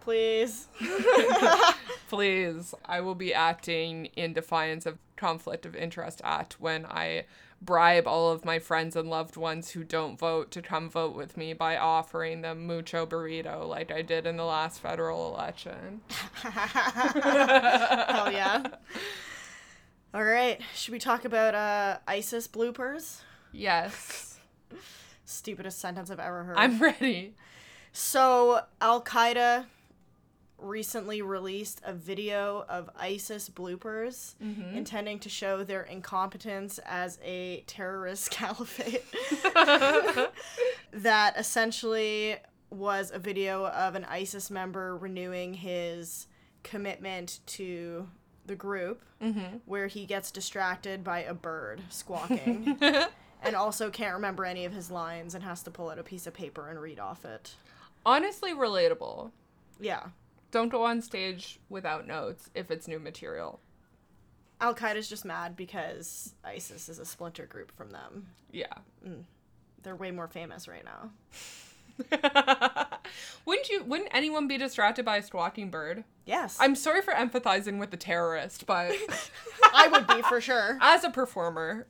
Please. Please, I will be acting in defiance of Conflict of Interest Act when I bribe all of my friends and loved ones who don't vote to come vote with me by offering them mucho burrito like I did in the last federal election. Hell yeah. All right. Should we talk about uh, ISIS bloopers? Yes. Stupidest sentence I've ever heard. I'm ready. So, Al Qaeda recently released a video of ISIS bloopers mm-hmm. intending to show their incompetence as a terrorist caliphate. that essentially was a video of an ISIS member renewing his commitment to the group, mm-hmm. where he gets distracted by a bird squawking. And also can't remember any of his lines and has to pull out a piece of paper and read off it. Honestly, relatable. Yeah. Don't go on stage without notes if it's new material. Al Qaeda's just mad because ISIS is a splinter group from them. Yeah. They're way more famous right now. wouldn't you wouldn't anyone be distracted by a squawking bird? Yes. I'm sorry for empathizing with the terrorist, but I would be for sure. as a performer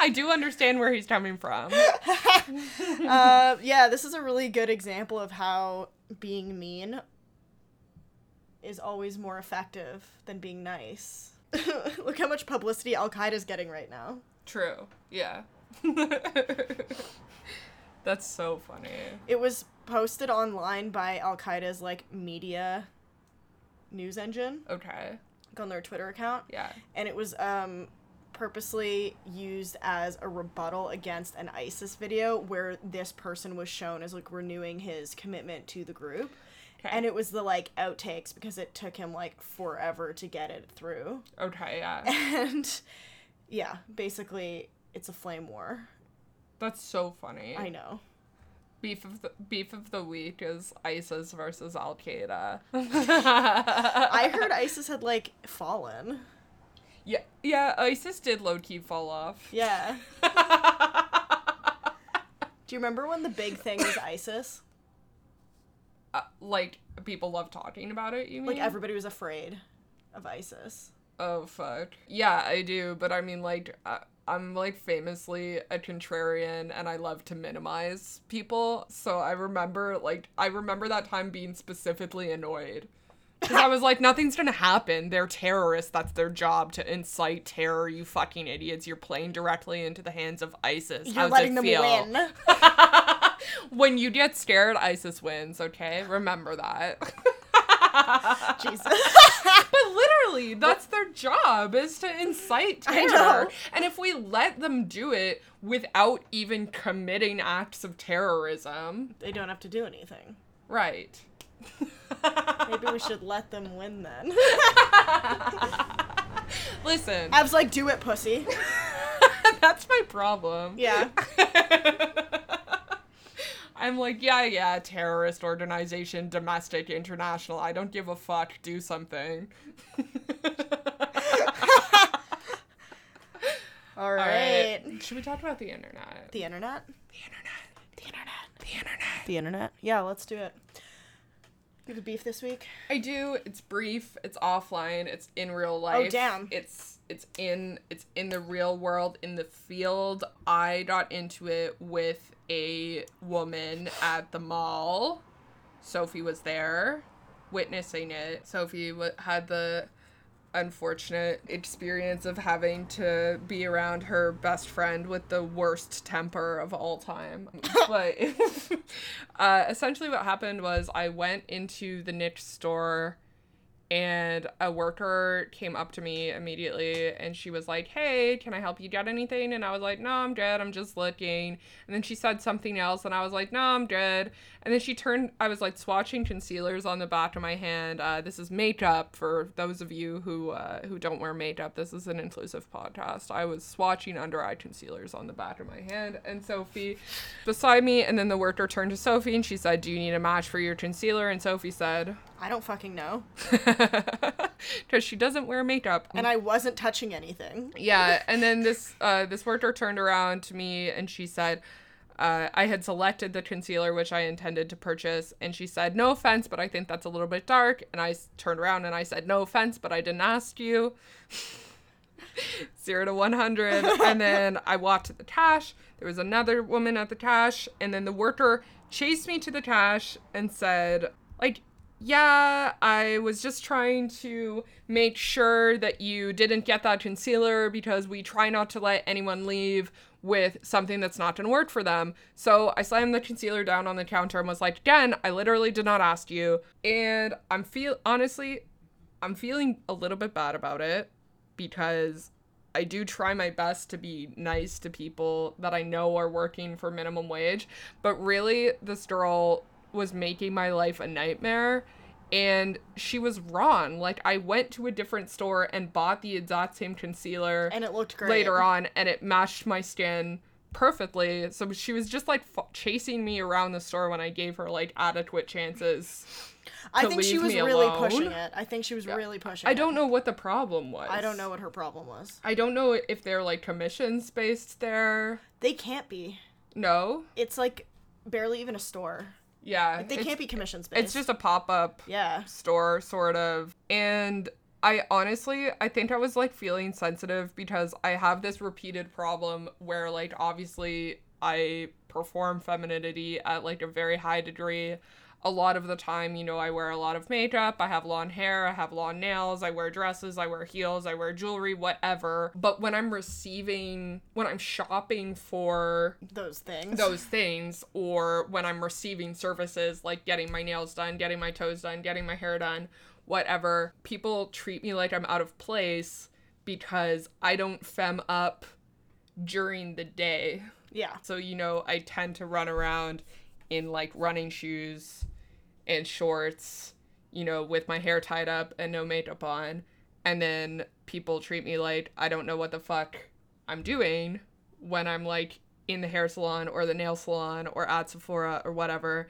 I do understand where he's coming from. Uh, yeah, this is a really good example of how being mean is always more effective than being nice. Look how much publicity Al Qaeda's getting right now. True. Yeah. That's so funny. It was posted online by Al Qaeda's like media news engine Okay. like, on their Twitter account. Yeah. and it was um purposely used as a rebuttal against an ISIS video where this person was shown as like renewing his commitment to the group. Okay. And it was the like outtakes because it took him like forever to get it through. Okay, yeah. And yeah, basically it's a flame war. That's so funny. I know. Beef of the beef of the week is ISIS versus Al Qaeda. I heard ISIS had like fallen. Yeah, yeah. ISIS did low key fall off. Yeah. Do you remember when the big thing was ISIS? Uh, like people love talking about it. You mean? Like everybody was afraid of ISIS. Oh fuck. Yeah, I do, but I mean like uh, I'm like famously a contrarian and I love to minimize people. So I remember like I remember that time being specifically annoyed. Cuz I was like nothing's going to happen. They're terrorists. That's their job to incite terror, you fucking idiots. You're playing directly into the hands of ISIS. You're How's letting them feel? win. when you get scared, ISIS wins, okay? Remember that. Jesus. But literally, that's their job is to incite terror. And if we let them do it without even committing acts of terrorism, they don't have to do anything. right. Maybe we should let them win then. Listen, I was like, do it, pussy. that's my problem. Yeah. I'm like, yeah, yeah, terrorist organization, domestic, international. I don't give a fuck. Do something. All All right. right. Should we talk about the internet? The internet? The internet. The internet. The internet. The internet? Yeah, let's do it. You have a beef this week? I do. It's brief. It's offline. It's in real oh, life. Oh, damn. It's it's in it's in the real world in the field. I got into it with a woman at the mall. Sophie was there, witnessing it. Sophie w- had the unfortunate experience of having to be around her best friend with the worst temper of all time. but uh, essentially, what happened was I went into the NYX store and a worker came up to me immediately and she was like, Hey, can I help you get anything? And I was like, No, I'm good. I'm just looking. And then she said something else and I was like, No, I'm good. And then she turned, I was like swatching concealers on the back of my hand. Uh, this is makeup for those of you who uh, who don't wear makeup. This is an inclusive podcast. I was swatching under eye concealers on the back of my hand. And Sophie beside me. And then the worker turned to Sophie and she said, Do you need a match for your concealer? And Sophie said, I don't fucking know. because she doesn't wear makeup. And I wasn't touching anything. yeah, and then this uh, this worker turned around to me and she said, uh, I had selected the concealer which I intended to purchase, and she said, "No offense, but I think that's a little bit dark." And I s- turned around and I said, "No offense, but I didn't ask you." Zero to one hundred, and then I walked to the cash. There was another woman at the cash, and then the worker chased me to the cash and said, "Like, yeah, I was just trying to make sure that you didn't get that concealer because we try not to let anyone leave with something that's not going to work for them. So I slammed the concealer down on the counter and was like, again, I literally did not ask you. And I'm feel honestly, I'm feeling a little bit bad about it because I do try my best to be nice to people that I know are working for minimum wage. But really, this girl was making my life a nightmare. And she was wrong. Like, I went to a different store and bought the exact same concealer And it looked great. later on, and it matched my skin perfectly. So she was just like f- chasing me around the store when I gave her like adequate chances. I think she was really alone. pushing it. I think she was really pushing it. I don't know what the problem was. I don't know what her problem was. I don't know if they're like commissions based there. They can't be. No. It's like barely even a store. Yeah. they can't be commissions based. It's just a pop up yeah. store, sort of. And I honestly, I think I was like feeling sensitive because I have this repeated problem where, like, obviously I perform femininity at like a very high degree. A lot of the time, you know, I wear a lot of makeup, I have long hair, I have long nails, I wear dresses, I wear heels, I wear jewelry, whatever. But when I'm receiving, when I'm shopping for Those things. those things or when I'm receiving services like getting my nails done, getting my toes done, getting my hair done, whatever, people treat me like I'm out of place because I don't fem up during the day. Yeah. So, you know, I tend to run around in like running shoes and shorts, you know, with my hair tied up and no makeup on. And then people treat me like I don't know what the fuck I'm doing when I'm like in the hair salon or the nail salon or at Sephora or whatever.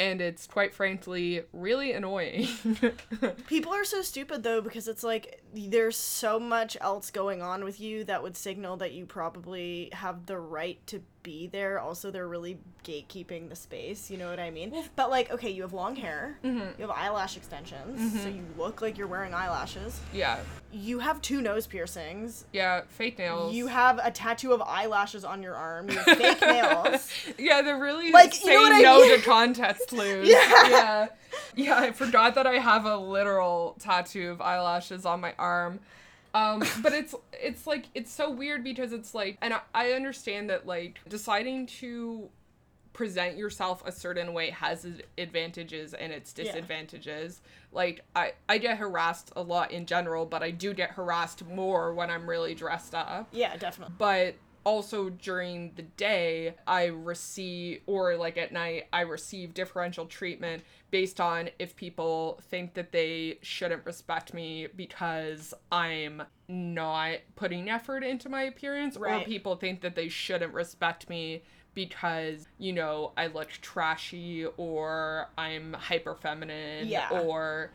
And it's quite frankly really annoying. People are so stupid though because it's like there's so much else going on with you that would signal that you probably have the right to be there. Also, they're really gatekeeping the space. You know what I mean? but like, okay, you have long hair. Mm-hmm. You have eyelash extensions, so you look like you're wearing eyelashes. yeah. You have two nose piercings. Yeah, fake nails. You have a tattoo of eyelashes on your arm. You have fake nails. Yeah, they're really Like, you saying know what I no mean? to context clues. Yeah. yeah. Yeah, I forgot that I have a literal tattoo of eyelashes on my arm. Um, but it's it's like it's so weird because it's like and I, I understand that like deciding to present yourself a certain way has advantages and its Yeah. disadvantages. Like I I get harassed a lot in general, but I do get harassed more when I'm really dressed up Yeah, definitely. but also during the day i receive or like at night i receive differential treatment based on if people think that they shouldn't respect me because i'm not putting effort into my appearance or people think that they shouldn't respect me because you know i look trashy or i'm hyper feminine Yeah. or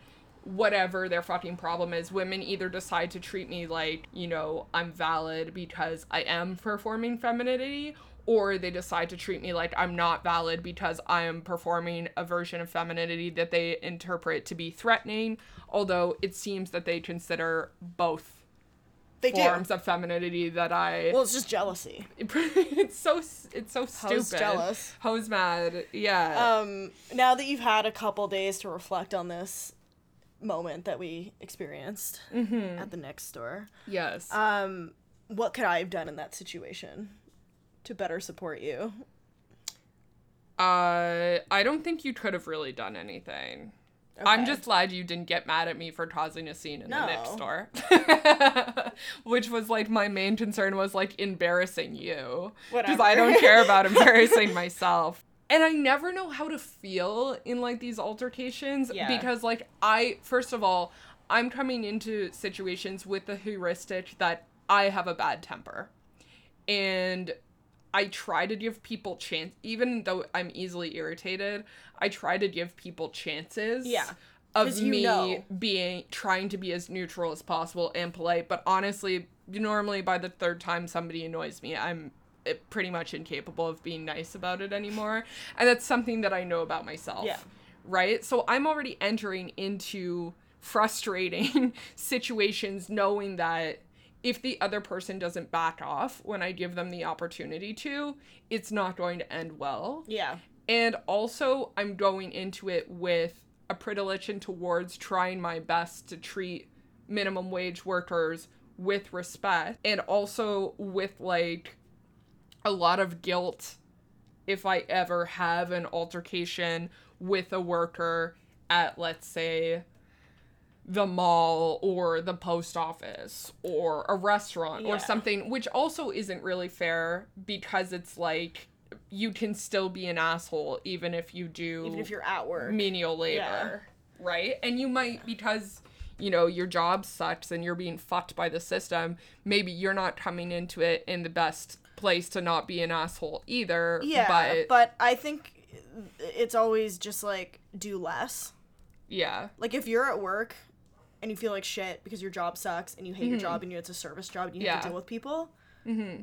whatever their fucking problem is, women either decide to treat me like, you know, I'm valid because I am performing femininity, or they decide to treat me like I'm not valid because I am performing a version of femininity that they interpret to be threatening, although it seems that they consider both They do. forms of femininity that I Well, it's just jealousy. it's so it's so stupid. Hoes jealous. Hoes mad. Yeah. Um, now that you've had a couple days to reflect on this moment that we experienced Mm-hmm. at the NYX store, yes. um, what could I have done in that situation to better support you? Uh, I don't think you could have really done anything. I'm just glad you didn't get mad at me for causing a scene in the NYX No. store. Which was like my main concern was like embarrassing you. Because I don't care about embarrassing myself. And I never know how to feel in like these altercations Yeah. because like I first of all, I'm coming into situations with the heuristic that I have a bad temper. And I try to give people chance even though I'm easily irritated, I try to give people chances. Yeah. Of me know. being trying to be as neutral as possible and polite, but honestly, normally by the third time somebody annoys me, I'm pretty much incapable of being nice about it anymore. And that's something that I know about myself. Yeah. Right? So I'm already entering into frustrating situations knowing that if the other person doesn't back off when I give them the opportunity to, it's not going to end well. Yeah. And also, I'm going into it with a predilection towards trying my best to treat minimum wage workers with respect and also with like a lot of guilt if I ever have an altercation with a worker at, let's say, the mall or the post office or a restaurant Yeah. or something, which also isn't really fair because it's like you can still be an asshole even if you do Even if you're at work. menial labor, Yeah. right? And you might because you know your job sucks and you're being fucked by the system. Maybe you're not coming into it in the best place to not be an asshole either. Yeah, but, but I think it's always just like do less. yeah, Like if you're at work and you feel like shit because your job sucks and you hate your job and you, it's a service job and you have Mm-hmm. To deal with people,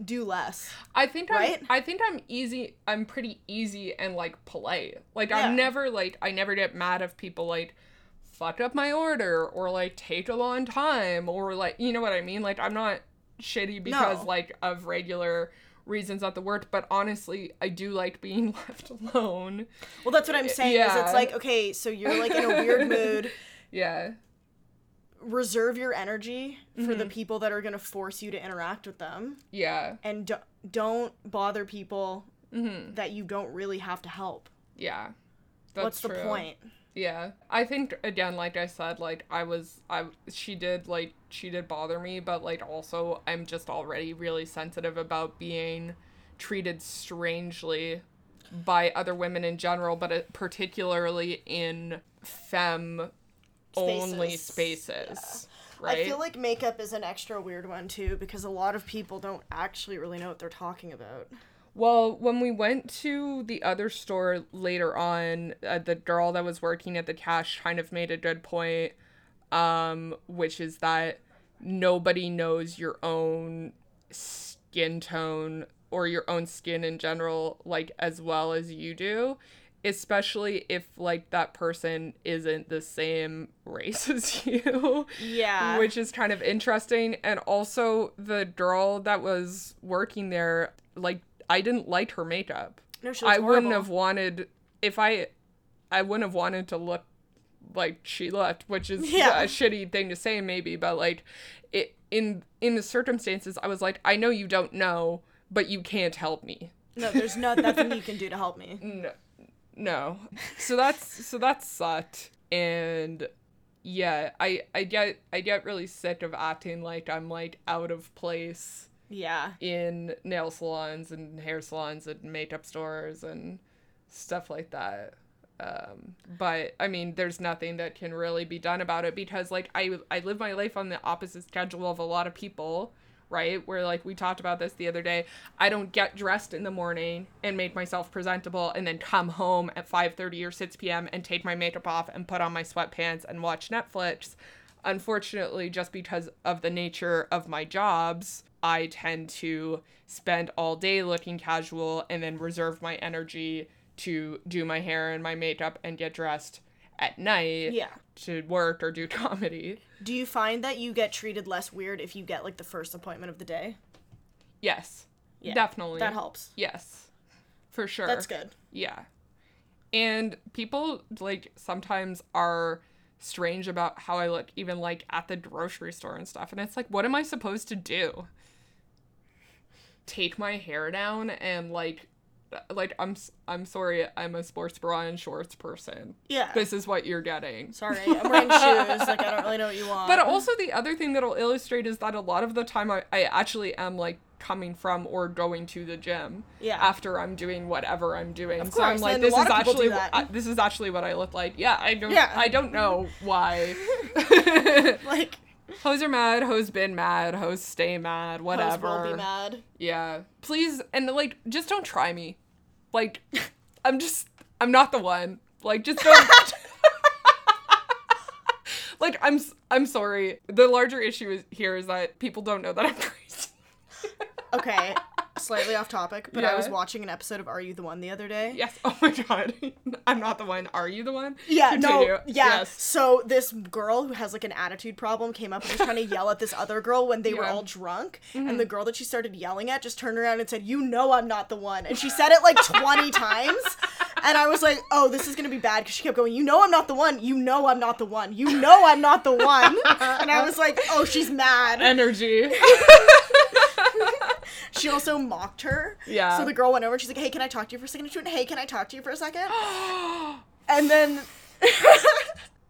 do less. I think Right? I'm, I think I'm easy. I'm pretty easy and like polite. Like Yeah. I'm never like I never get mad if people like fuck up my order or like take a long time or like you know what I mean. Like I'm not shitty because No. like of regular reasons at the work. But honestly, I do like being left alone. Well, that's what I'm saying. Is Yeah. it's like okay, so you're like in a weird mood. Yeah. Reserve your energy for Mm-hmm. the people that are gonna force you to interact with them, Yeah. and do- don't bother people Mm-hmm. that you don't really have to help. Yeah. That's What's the true. point? Yeah. I think again like I said like I was I she did like she did bother me but like also I'm just already really sensitive about being treated strangely by other women in general but uh, particularly in fem only Spaces. spaces. Right? I feel like makeup is an extra weird one too because a lot of people don't actually really know what they're talking about. Well, when we went to the other store later on, uh, the girl that was working at the cash kind of made a good point, um, which is that nobody knows your own skin tone or your own skin in general, like as well as you do, especially if like that person isn't the same race as you Yeah. which is kind of interesting. And also, the girl that was working there, like, I didn't like her makeup. no, she looks I wouldn't horrible. have wanted if I, I wouldn't have wanted to look like she looked, which is Yeah. a shitty thing to say, maybe. But like, it in in the circumstances, I was like, I know you don't know, but you can't help me. No, there's no nothing you can do to help me. No, no. So that's so that sucked, and yeah, I I get I get really sick of acting like I'm like out of place Yeah. in nail salons and hair salons and makeup stores and stuff like that. Um, but I mean, there's nothing that can really be done about it because like I I live my life on the opposite schedule of a lot of people, right? Where like we talked about this the other day. I don't get dressed in the morning and make myself presentable and then come home at 5:30 or 6 p.m. and take my makeup off and put on my sweatpants and watch Netflix. Unfortunately, just because of the nature of my jobs, I tend to spend all day looking casual and then reserve my energy to do my hair and my makeup and get dressed at night Yeah. to work or do comedy. Do you find that you get treated less weird if you get like the first appointment of the day? Yes. Yeah, Definitely. That helps. Yes. For sure. That's good. Yeah. And people like sometimes are strange about how I look even like at the grocery store and stuff and it's like what am I supposed to do? Take my hair down and like like I'm I'm sorry I'm a sports bra and shorts person. Yeah. This is what you're getting. Sorry, I'm wearing shoes. Like I don't really know what you want. But also the other thing that'll illustrate is that a lot of the time I, I actually am like coming from or going to the gym Yeah. after I'm doing whatever I'm doing. Of so I'm like, this is actually. I, uh, this is actually what I look like. Yeah, I don't Yeah. I don't know why. like hoes are mad, hoes been mad, hoes stay mad, hoes whatever. will be mad. Yeah. Please and like just don't try me. Like I'm just I'm not the one. Like just don't Like I'm I'm sorry. The larger issue is here is that people don't know that I'm crazy. Okay, slightly off topic, but I was watching an episode of Are You the One the other day. Yes. Oh my god. I'm not the one. Are you the one? Yeah, Continue. no, yeah. Yes. So this girl who has like an attitude problem came up and was trying to yell at this other girl when they were Yeah. Mm-hmm. all drunk, and the girl that she started yelling at just turned around and said, "You know I'm not the one," and she said it like 20 times. And I was like, "Oh, this is gonna be bad," because she kept going, "You know I'm not the one. You know I'm not the one. You know I'm not the one." And I was like, "Oh, she's mad." Energy. she also mocked her. Yeah. So the girl went over she's like, "Hey, can I talk to you for a second? And she went, "Hey, can I talk to you for a second? and then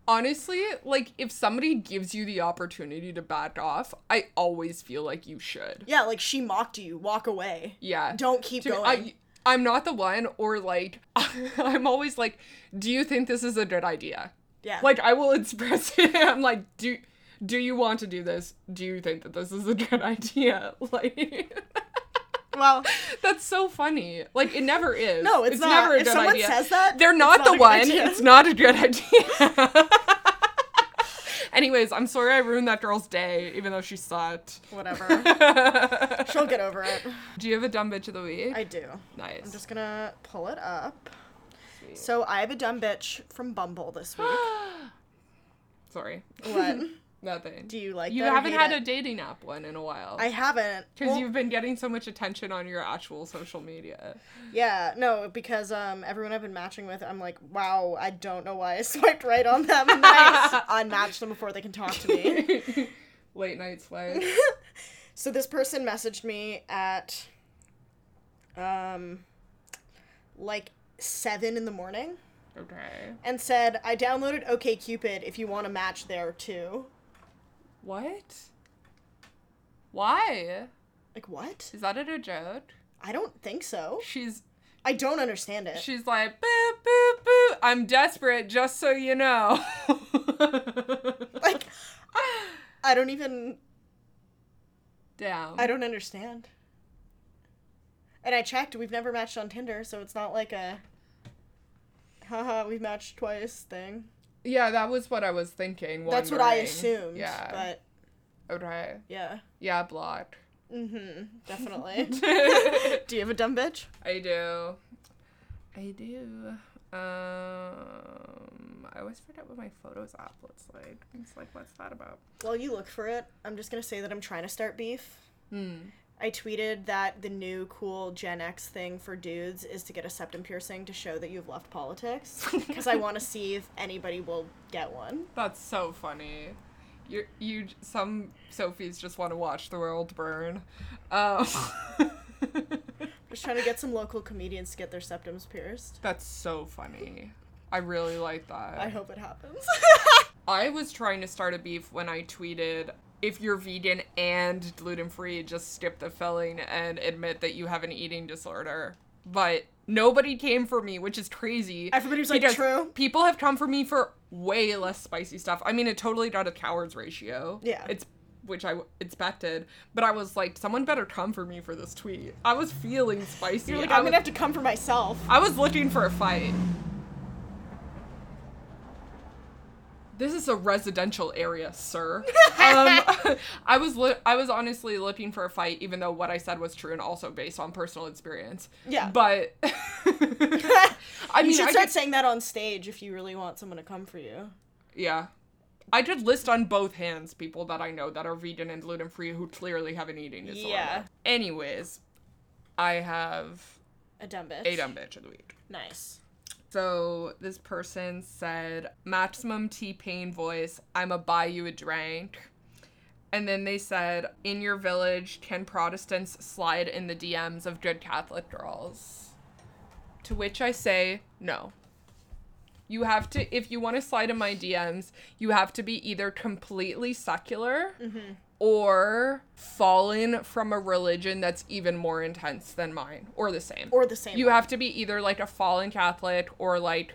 Honestly, like if somebody gives you the opportunity to back off, I always feel like you should. yeah, like she mocked you. Walk away. Yeah. Don't keep To- going. I, I'm not the one, or like, I'm always like, do you think this is a good idea? yeah. Like, I will express it. I'm like, do, do you want to do this? Do you think that this is a good idea? Like, well, that's so funny. Like, it never is. No, it's not. never a If good someone idea. says that, they're not, not the one. idea. It's not a good idea. Anyways, I'm sorry I ruined that girl's day, even though she sucked. whatever. She'll get over it. Do you have a dumb bitch of the week? I do. nice. I'm just gonna pull it up. Sweet. So I have a dumb bitch from Bumble this week. Sorry. what? Nothing. Do you like you haven't had it? a dating app one in a while. I haven't. Because Well, you've been getting so much attention on your actual social media. Yeah, no, because um everyone I've been matching with, I'm like, wow, I don't know why I swiped right on them I unmatched them before they can talk to me. Late night swipe. So this person messaged me at um like seven in the morning Okay. and said, I downloaded OKCupid if you want to match there too. What? Why? Like what? Is that a joke? I don't think so. She's I don't understand it. she's like boop boop boop. I'm desperate, just so you know. like I don't even Damn. I don't understand. And I checked, we've never matched on Tinder, so it's not like a haha, we've matched twice thing. Yeah, that was what I was thinking. That's what I assumed. Yeah. But okay. yeah. Yeah, blocked. Mm-hmm. Definitely. Do you have a dumb bitch? I do. I do. Um, I always forget what my photos app looks like. It's like, what's that about? Well, you look for it, I'm just gonna say that I'm trying to start beef. Hmm. I tweeted that the new cool Gen X thing for dudes is to get a septum piercing to show that you've left politics. Because I want to see if anybody will get one. That's so funny. You, you, some Sophies just want to watch the world burn. Um, Just trying to get some local comedians to get their septums pierced. that's so funny. I really like that. I hope it happens. I was trying to start a beef when I tweeted if you're vegan and gluten free, just skip the filling and admit that you have an eating disorder. But nobody came for me, which is crazy. Everybody was like, "True." People have come for me for way less spicy stuff. I mean, it totally got a cowards ratio. Yeah. It's which I expected, but I was like, someone better come for me for this tweet. I was feeling spicy. You're like, I'm was, gonna have to come for myself. I was looking for a fight. This is a residential area, sir. um, I was li- I was honestly looking for a fight, even though what I said was true and also based on personal experience. Yeah. But I you mean, should I start could, saying that on stage if you really want someone to come for you. yeah, I could list on both hands people that I know that are vegan and gluten free who clearly have an eating disorder. Yeah. Anyways, I have A dumb bitch. a dumb bitch of the week. Nice. So this person said, maximum T Pain voice, I'ma buy you a drink. And then they said, in your village, can Protestants slide in the DMs of good Catholic girls? To which I say, no. You have to, if you want to slide in my DMs, you have to be either completely secular mm-hmm. Or fallen from a religion that's even more intense than mine or the same. Or the same. You one. have to be either like a fallen Catholic or like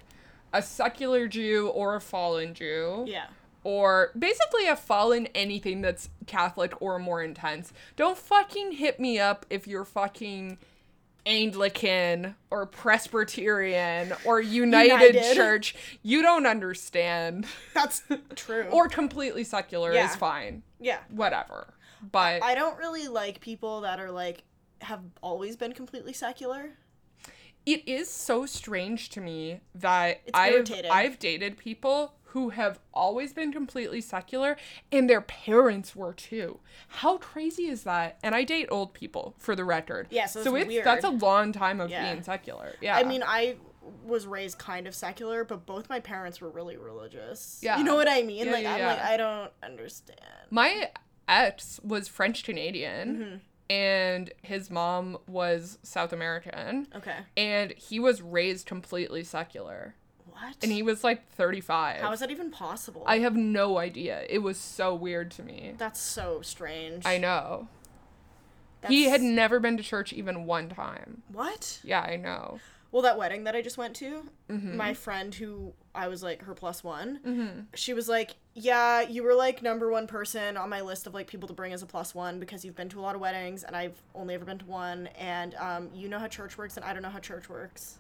a secular Jew or a fallen Jew. Yeah. Or basically a fallen anything that's Catholic or more intense. Don't fucking hit me up if you're fucking Anglican or Presbyterian or United, United. Church. You don't understand. That's true. Or completely secular Yeah. is fine. Yeah. Whatever. But I don't really like people that are like have always been completely secular. it is so strange to me that It's I've irritating. I've dated people who have always been completely secular and their parents were too. How crazy is that? And I date old people for the record. Yeah, so so it's it's weird. that's a long time of Yeah. being secular. Yeah. I mean, I was raised kind of secular, but both my parents were really religious. Yeah. You know what I mean? Yeah, like yeah, I'm yeah. like I don't understand. my ex was French Canadian. Mm-hmm. and his mom was South American, Okay. and he was raised completely secular. What? And he was like 35. How is that even possible? I have no idea. It was so weird to me. That's so strange. I know. He had never been to church even one time. What? Yeah, I know. Well, that wedding that I just went to, Mm-hmm. my friend who I was like her plus one, she was like, "Yeah, you were like number one person on my list of like people to bring as a plus one because you've been to a lot of weddings and I've only ever been to one, and um, you know how church works and I don't know how church works."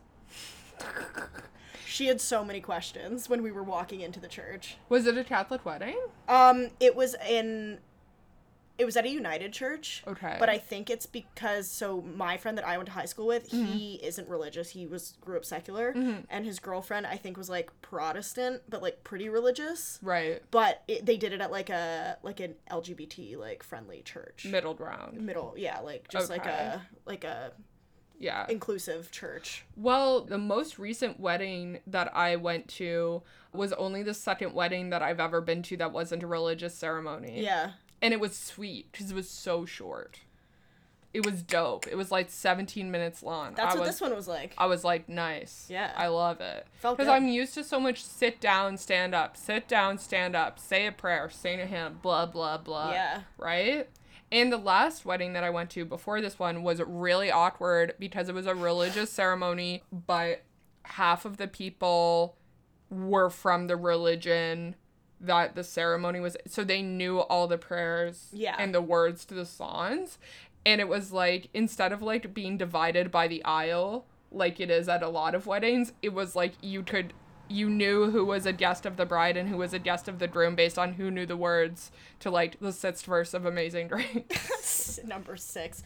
she had so many questions when we were walking into the church. Was it a Catholic wedding? Um, it was in. It was at a United church. Okay. But I think it's because so my friend that I went to high school with, Mm-hmm. he isn't religious. He was grew up secular, and his girlfriend I think was like Protestant, but like pretty religious. Right. But it, they did it at like a like an LGBT like friendly church. Middle ground. Middle, yeah, like just like a like a Yeah. inclusive church. Well, the most recent wedding that I went to was only the second wedding that I've ever been to that wasn't a religious ceremony. Yeah. And it was sweet because it was so short. It was dope. It was like 17 minutes long. That's I what was, this one was like. I was like, nice. Yeah. I love it. Because. I'm used to so much sit down, stand up, sit down, stand up, say a prayer, sing a hymn, blah, blah, blah. Yeah. Right? And the last wedding that I went to before this one was really awkward because it was a religious ceremony, but half of the people were from the religion that the ceremony was so they knew all the prayers Yeah. and the words to the songs. And it was like instead of like being divided by the aisle like it is at a lot of weddings it was like you could you knew who was a guest of the bride and who was a guest of the groom based on who knew the words to like the sixth verse of amazing grace. Number six.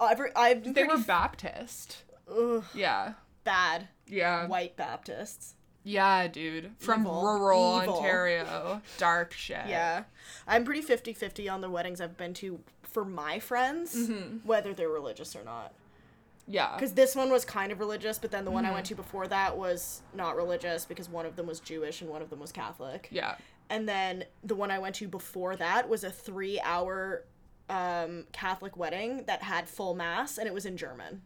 Every I've been they were baptist. Ugh, yeah. Bad. Yeah. White Baptists. Yeah dude from Evil. rural Evil. ontario dark shit Yeah. I'm pretty 50 50 on the weddings I've been to for my friends, Mm-hmm. whether they're religious or not. yeah Because this one was kind of religious, but then the one I Mm-hmm. went to before that was not religious because one of them was Jewish and one of them was Catholic. yeah And then the one I went to before that was a three hour um, Catholic wedding that had full mass and it was in German.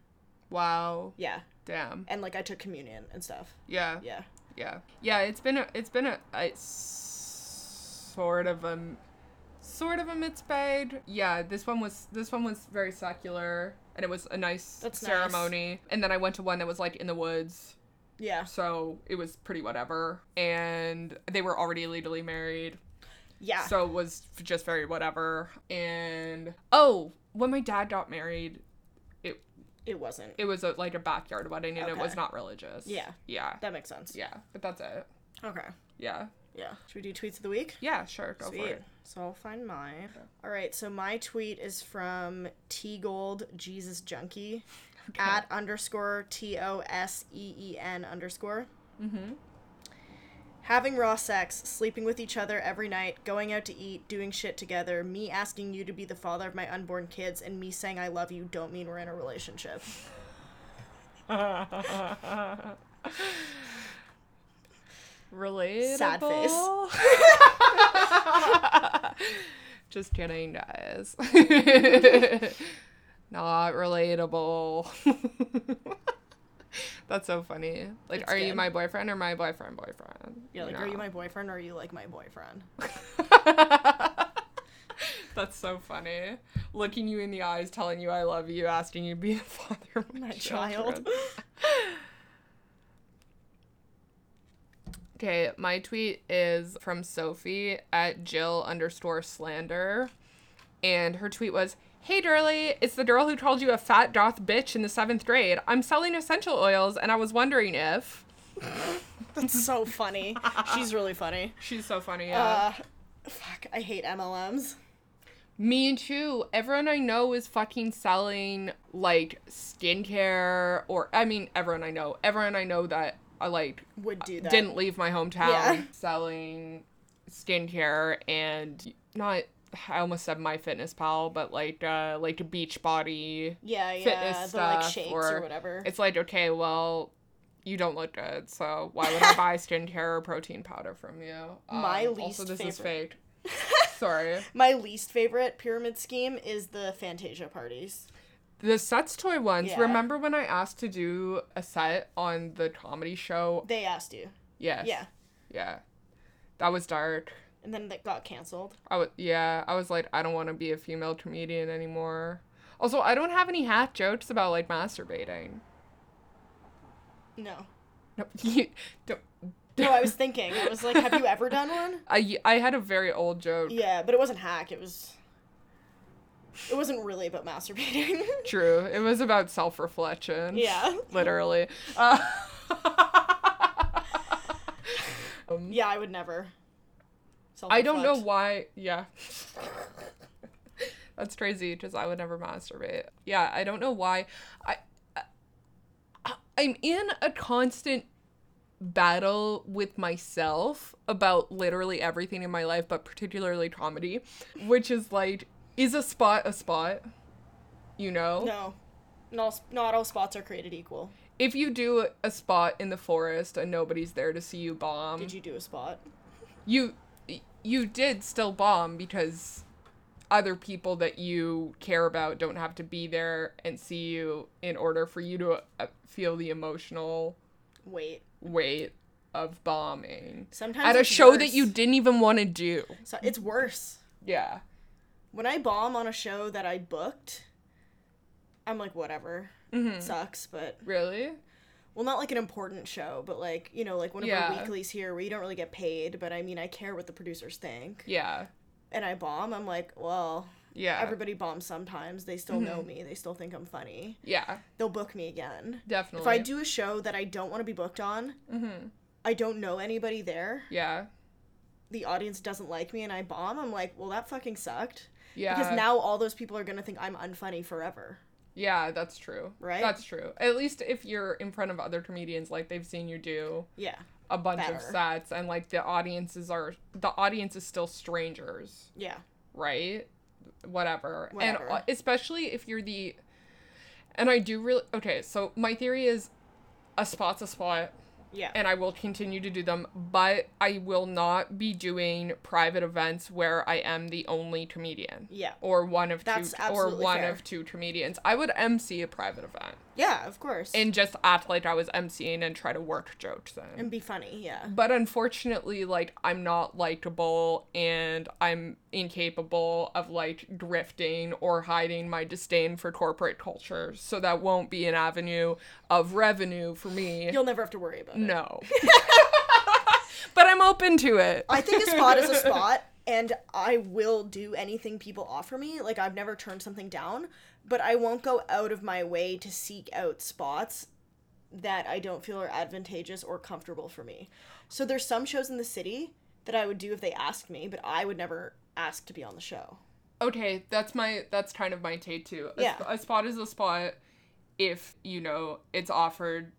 wow Yeah. damn And like I took communion and stuff. yeah Yeah. Yeah, yeah. It's been a, it's been a, a sort of a, sort of a mixed bag. Yeah, this one was this one was very secular, and it was a nice That's nice. ceremony. And then I went to one that was like in the woods, Yeah. so it was pretty whatever. And they were already legally married, Yeah. so it was just very whatever. And oh, when my dad got married, it wasn't. it was a, like a backyard wedding, and it was not religious. Yeah. yeah, That makes sense. yeah. But that's it. Okay. Yeah, Yeah. Should we do tweets of the week? yeah. Sure, go for it. So I'll find mine. All right. So my tweet is from T Gold Jesus Junkie at underscore T O S E E N underscore. Mm-hmm. Having raw sex, sleeping with each other every night, going out to eat, doing shit together, me asking you to be the father of my unborn kids, and me saying I love you don't mean we're in a relationship. Relatable. Sad face. Just kidding, guys. Not relatable. That's so funny. Like, It's are you my boyfriend or my boyfriend boyfriend? You're like, are you my boyfriend or are you like my boyfriend? That's so funny. Looking you in the eyes, telling you I love you, asking you to be the father of my, My child. Okay, my tweet is from Sophie at Jill underscore slander. And her tweet was, Hey Durley, it's the girl who called you a fat goth bitch in the seventh grade. I'm selling essential oils and I was wondering if. That's so funny. She's really funny. She's so funny, yeah. Uh, fuck, I hate MLMs. Me too. Everyone I know is fucking selling like skincare or I mean everyone I know. Everyone I know that I like Would do that. didn't leave my hometown Yeah. selling skincare and not I almost said my fitness pal, but like uh like a beach body Yeah, yeah. fitness the like stuff shakes or- or whatever. it's like, okay, well, you don't look good, so why would I buy skincare or protein powder from you? My Um, least also, this is favorite- fake. Sorry. My least favorite pyramid scheme is the Fantasia parties. The sets toy ones. Yeah. Remember when I asked to do a set on the comedy show? They asked you. Yes. Yeah. Yeah. That was dark. And then that got canceled. I was yeah, I was like, I don't want to be a female comedian anymore. Also, I don't have any hat jokes about like masturbating. No. No, you don't. No, I was thinking. I was like, have you ever done one? I I had a very old joke. Yeah, but it wasn't hack. It was. It wasn't really about masturbating. True. It was about self reflection. yeah. Literally. Uh, um, Yeah, I would never. I don't know why. Yeah. That's crazy because I would never masturbate. Yeah, I don't know why. I, I I'm in a constant battle with myself about literally everything in my life, but particularly comedy, which is like, is a spot a spot? You know? No. Not, not all spots are created equal. If you do a spot in the forest and nobody's there to see you bomb, Did you do a spot? you you did still bomb because other people that you care about don't have to be there and see you in order for you to uh, feel the emotional Wait. weight of bombing Sometimes at a show worse. that you didn't even want to do. So it's worse. Yeah. When I bomb on a show that I booked, I'm like, whatever. Mm-hmm. Sucks, but Really? Well, not like an important show, but like you know, like one of Yeah. our weeklies here where you don't really get paid, but I mean, I care what the producers think. Yeah. And I bomb, I'm like, well, Yeah. everybody bombs sometimes. They still know me. They still think I'm funny. yeah. They'll book me again. Definitely. If I do a show that I don't want to be booked on, Mhm. I don't know anybody there. Yeah. The audience doesn't like me, and I bomb. I'm like, well, that fucking sucked. Yeah. Because now all those people are gonna think I'm unfunny forever. Yeah, that's true. Right? That's true. At least if you're in front of other comedians, like they've seen you do Yeah. a bunch of sets, and like the audiences are the audience is still strangers, Yeah. right? Whatever. And Whatever. uh, especially if you're the, and I do really okay. So my theory is, a spot's a spot. Yeah. and I will continue to do them, but I will not be doing private events where I am the only comedian. Yeah. Or one of That's two or one fair. of two comedians. I would MC a private event Yeah, of course. and just act like I was MCing and try to work jokes in. and be funny, yeah. But unfortunately, like I'm not likable and I'm incapable of like drifting or hiding my disdain for corporate culture. So that won't be an avenue of revenue for me. You'll never have to worry about it. No. but I'm open to it. I think a spot is a spot, and I will do anything people offer me. Like, I've never turned something down, but I won't go out of my way to seek out spots that I don't feel are advantageous or comfortable for me. So, there's some shows in the city that I would do if they asked me, but I would never ask to be on the show. Okay, that's my that's kind of my take too. A, Yeah. sp- a spot is a spot if, you know, it's offered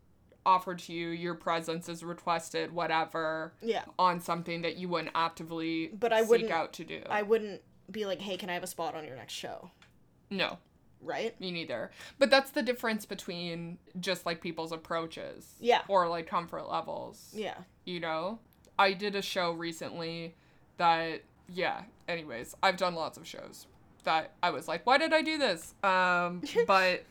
offered to you, your presence is requested, whatever, Yeah. on something that you wouldn't actively But I seek wouldn't- out to do. I wouldn't be like, hey, can I have a spot on your next show? no. Right? Me neither. But that's the difference between just like people's approaches. Yeah. Or like comfort levels. Yeah. You know? I did a show recently that yeah, anyways, I've done lots of shows that I was like, why did I do this? Um but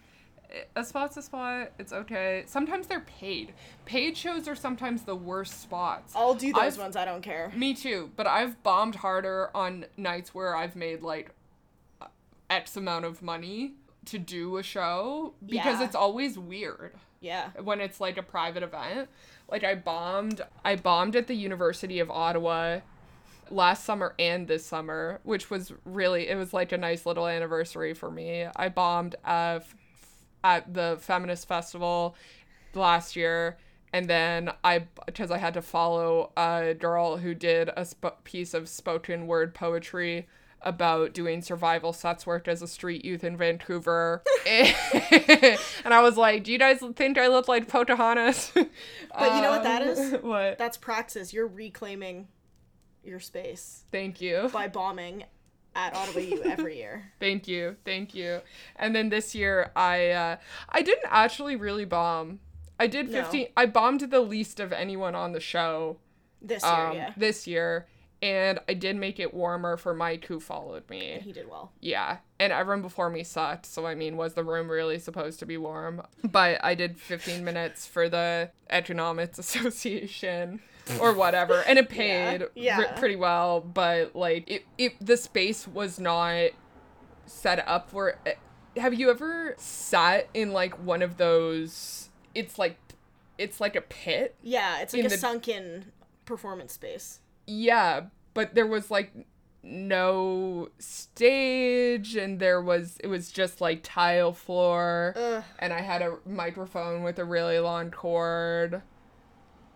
a spot's a spot. It's okay. Sometimes they're paid. Paid shows are sometimes the worst spots. I'll do those I've- ones. I don't care. Me too, but I've bombed harder on nights where I've made like X amount of money to do a show because Yeah. it's always weird Yeah. when it's like a private event. Like I bombed I bombed at the University of Ottawa last summer and this summer, which was really it was like a nice little anniversary for me. I bombed uh, f- at the feminist festival last year and then I because I had to follow a girl who did a sp- piece of spoken word poetry about doing survival sets work as a street youth in Vancouver. and I was like, "Do you guys think I look like Pocahontas?" But you know what that Um. What? That's praxis. You're reclaiming your space Thank you. by bombing at Ottawa U every year. Thank you. Thank you. And then this year I uh I didn't actually really bomb. I did No. 15 I bombed the least of anyone on the show This year, um yeah. this year And I did make it warmer for Mike who followed me. He did well. Yeah. And everyone before me sucked. So, I mean, was the room really supposed to be warm? But I did 15 minutes for the Economics Association or whatever. And it paid Yeah. r- pretty well. But, like, it, it, the space was not set up for. Have you ever sat in, like, one of those. It's like. It's like a pit. Yeah, it's like a the- sunken performance space. Yeah, but there was like no stage and there was it was just like tile floor Ugh. and I had a microphone with a really long cord.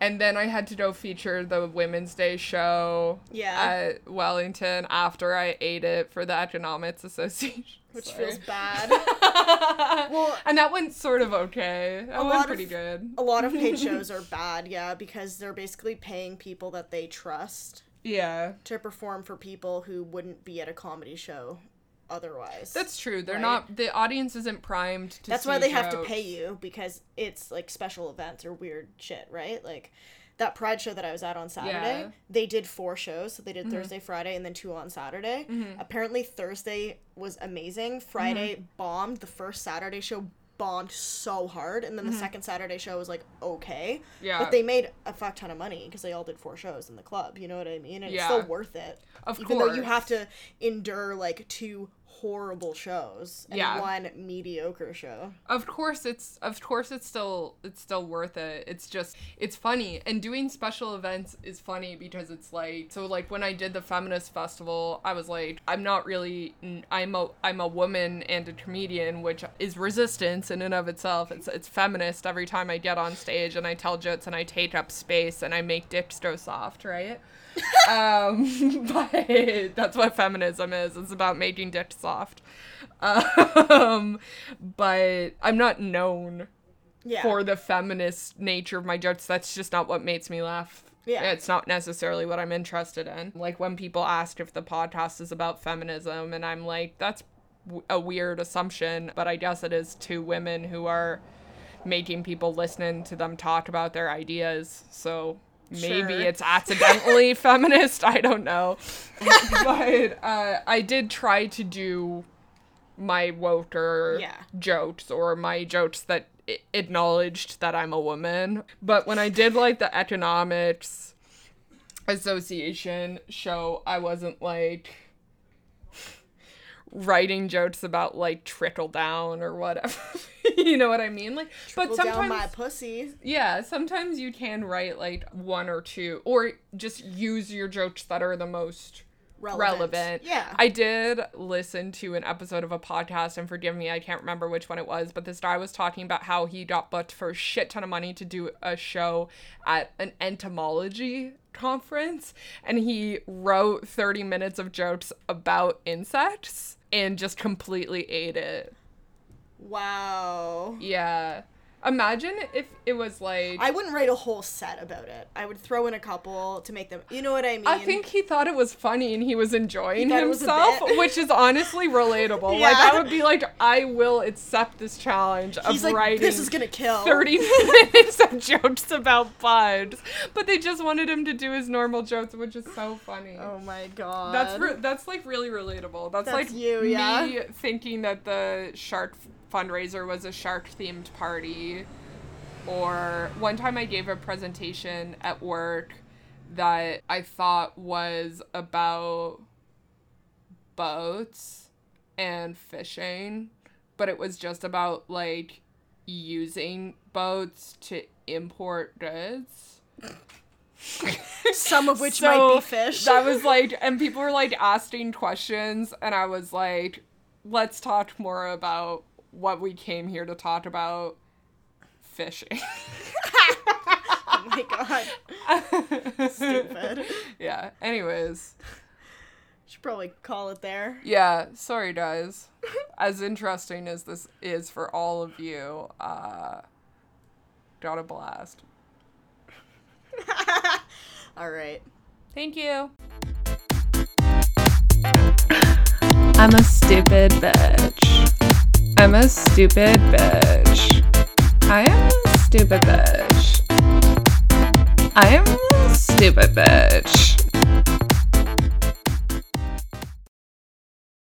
And then I had to go feature the Women's Day show Yeah. at Wellington after I ate it for the Economics Association. Which feels bad. well, and that went sort of okay. That went pretty of- good. a lot of paid shows are bad, yeah, because they're basically paying people that they trust Yeah. to perform for people who wouldn't be at a comedy show otherwise. That's true. They're Right. not the audience isn't primed to That's why they have to pay you because it's like special events or weird shit, right? Like that Pride show that I was at on Saturday, Yeah. Mm-hmm. they did four shows. So they did Thursday, Friday, and then two on Saturday. Apparently Thursday was amazing. Friday Mm-hmm. bombed. The first Saturday show bombed so hard, and then the second Saturday show was like okay. Mm-hmm. Yeah. But they made a fuck ton of money because they all did four shows in the club. You know what I mean? And Yeah. it's still worth it. Of Even though you have to endure like two horrible shows and Yeah. one mediocre show. Of course it's of course it's still it's still worth it. It's just it's funny and doing special events is funny because it's like so like when I did the feminist festival, I was like I'm not really I'm a I'm a woman and a comedian which is resistance in and of itself. It's it's feminist every time I get on stage and I tell jokes and I take up space and I make dicks go soft, right? Um, but that's what feminism is. It's about making dick soft. Um, but I'm not known Yeah. for the feminist nature of my jokes. That's just not what makes me laugh. Yeah. It's not necessarily what I'm interested in. Like when people ask if the podcast is about feminism, and I'm like, that's w- a weird assumption, but I guess it is two women who are making people listen to them talk about their ideas. So maybe Sure. it's accidentally feminist. I don't know. but uh, I did try to do my woker Yeah. jokes or my jokes that i- acknowledged that I'm a woman. But when I did like the economics association show, I wasn't like writing jokes about like trickle down or whatever. you know what I mean? Like but sometimes my pussy. yeah, sometimes you can write like one or two or just use your jokes that are the most Relevant. relevant. Yeah. I did listen to an episode of a podcast, and forgive me, I can't remember which one it was, but this guy was talking about how he got booked for a shit ton of money to do a show at an entomology conference, and he wrote 30 minutes of jokes about insects and just completely ate it. Wow. Yeah. Imagine if it was like. I wouldn't write a whole set about it. I would throw in a couple to make them. You know what I mean? I think he thought it was funny and he was enjoying was a himself, bit. which is honestly relatable. Like Yeah. I would be like, I will accept this challenge of he's like, writing this is gonna kill. 30 minutes of jokes about bugs. But they just wanted him to do his normal jokes, which is so funny. Oh my god. That's re- that's like really relatable. That's, That's like you, yeah. me thinking that the shark fundraiser was a shark themed party. Or one time I gave a presentation at work that I thought was about boats and fishing, but it was just about like using boats to import goods. Some of which So, might be fish. That was like, and people were like asking questions, and I was like, let's talk more about what we came here to talk about fishing. oh my god. Stupid. yeah, anyways. Should probably call it there. Yeah, sorry, guys. As interesting as this is for all of you, uh, got a blast. All right. Thank you. I'm a stupid bitch. I'm a stupid bitch. I am a stupid bitch. I am a stupid bitch.